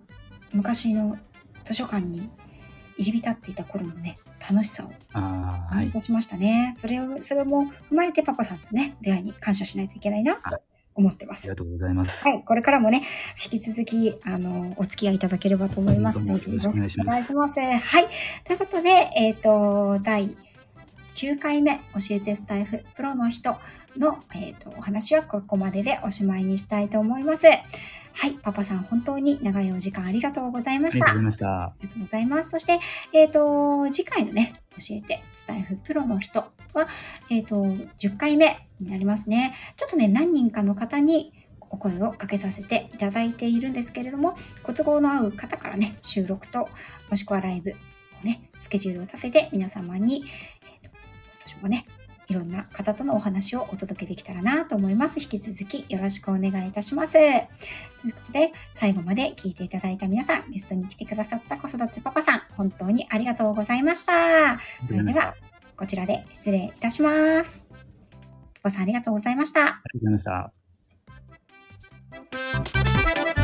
S1: 昔の図書館に入り浸っていた頃のね楽しさを
S2: ああ、はい。い
S1: 思出。しましたね、それをそれも踏まえてパパさんとね出会いに感謝しないといけないな。と思ってます
S2: ありがとうございます。
S1: はい、これからもね、引き続き、あの、お付き合いいただければと思います。よろしくお
S2: 願
S1: 願いします。はい。ということで、えっ、と、第9回目、教えてスタイフプロの人の、えっ、と、お話はここまででおしまいにしたいと思います。はい、パパさん、本当に長いお時間ありがとうございました。
S2: ありがとうございました。
S1: ありがとうございます。そして、えっ、と、次回のね、教えて、スタイフプロの人は、えっ、と、10回目になりますね。ちょっとね、何人かの方にお声をかけさせていただいているんですけれども、ご都合の合う方からね、収録と、もしくはライブをね、スケジュールを立てて皆様に、えーと今年もね、いろんな方とのお話をお届けできたらなと思います。引き続きよろしくお願いいたします。ということで、最後まで聞いていただいた皆さん、ゲストに来てくださった子育てパパさん、本当にありがとうございました。
S2: それでは、
S1: こちらで失礼いたします。パパさんありがとうございました。
S2: ありがとうございました。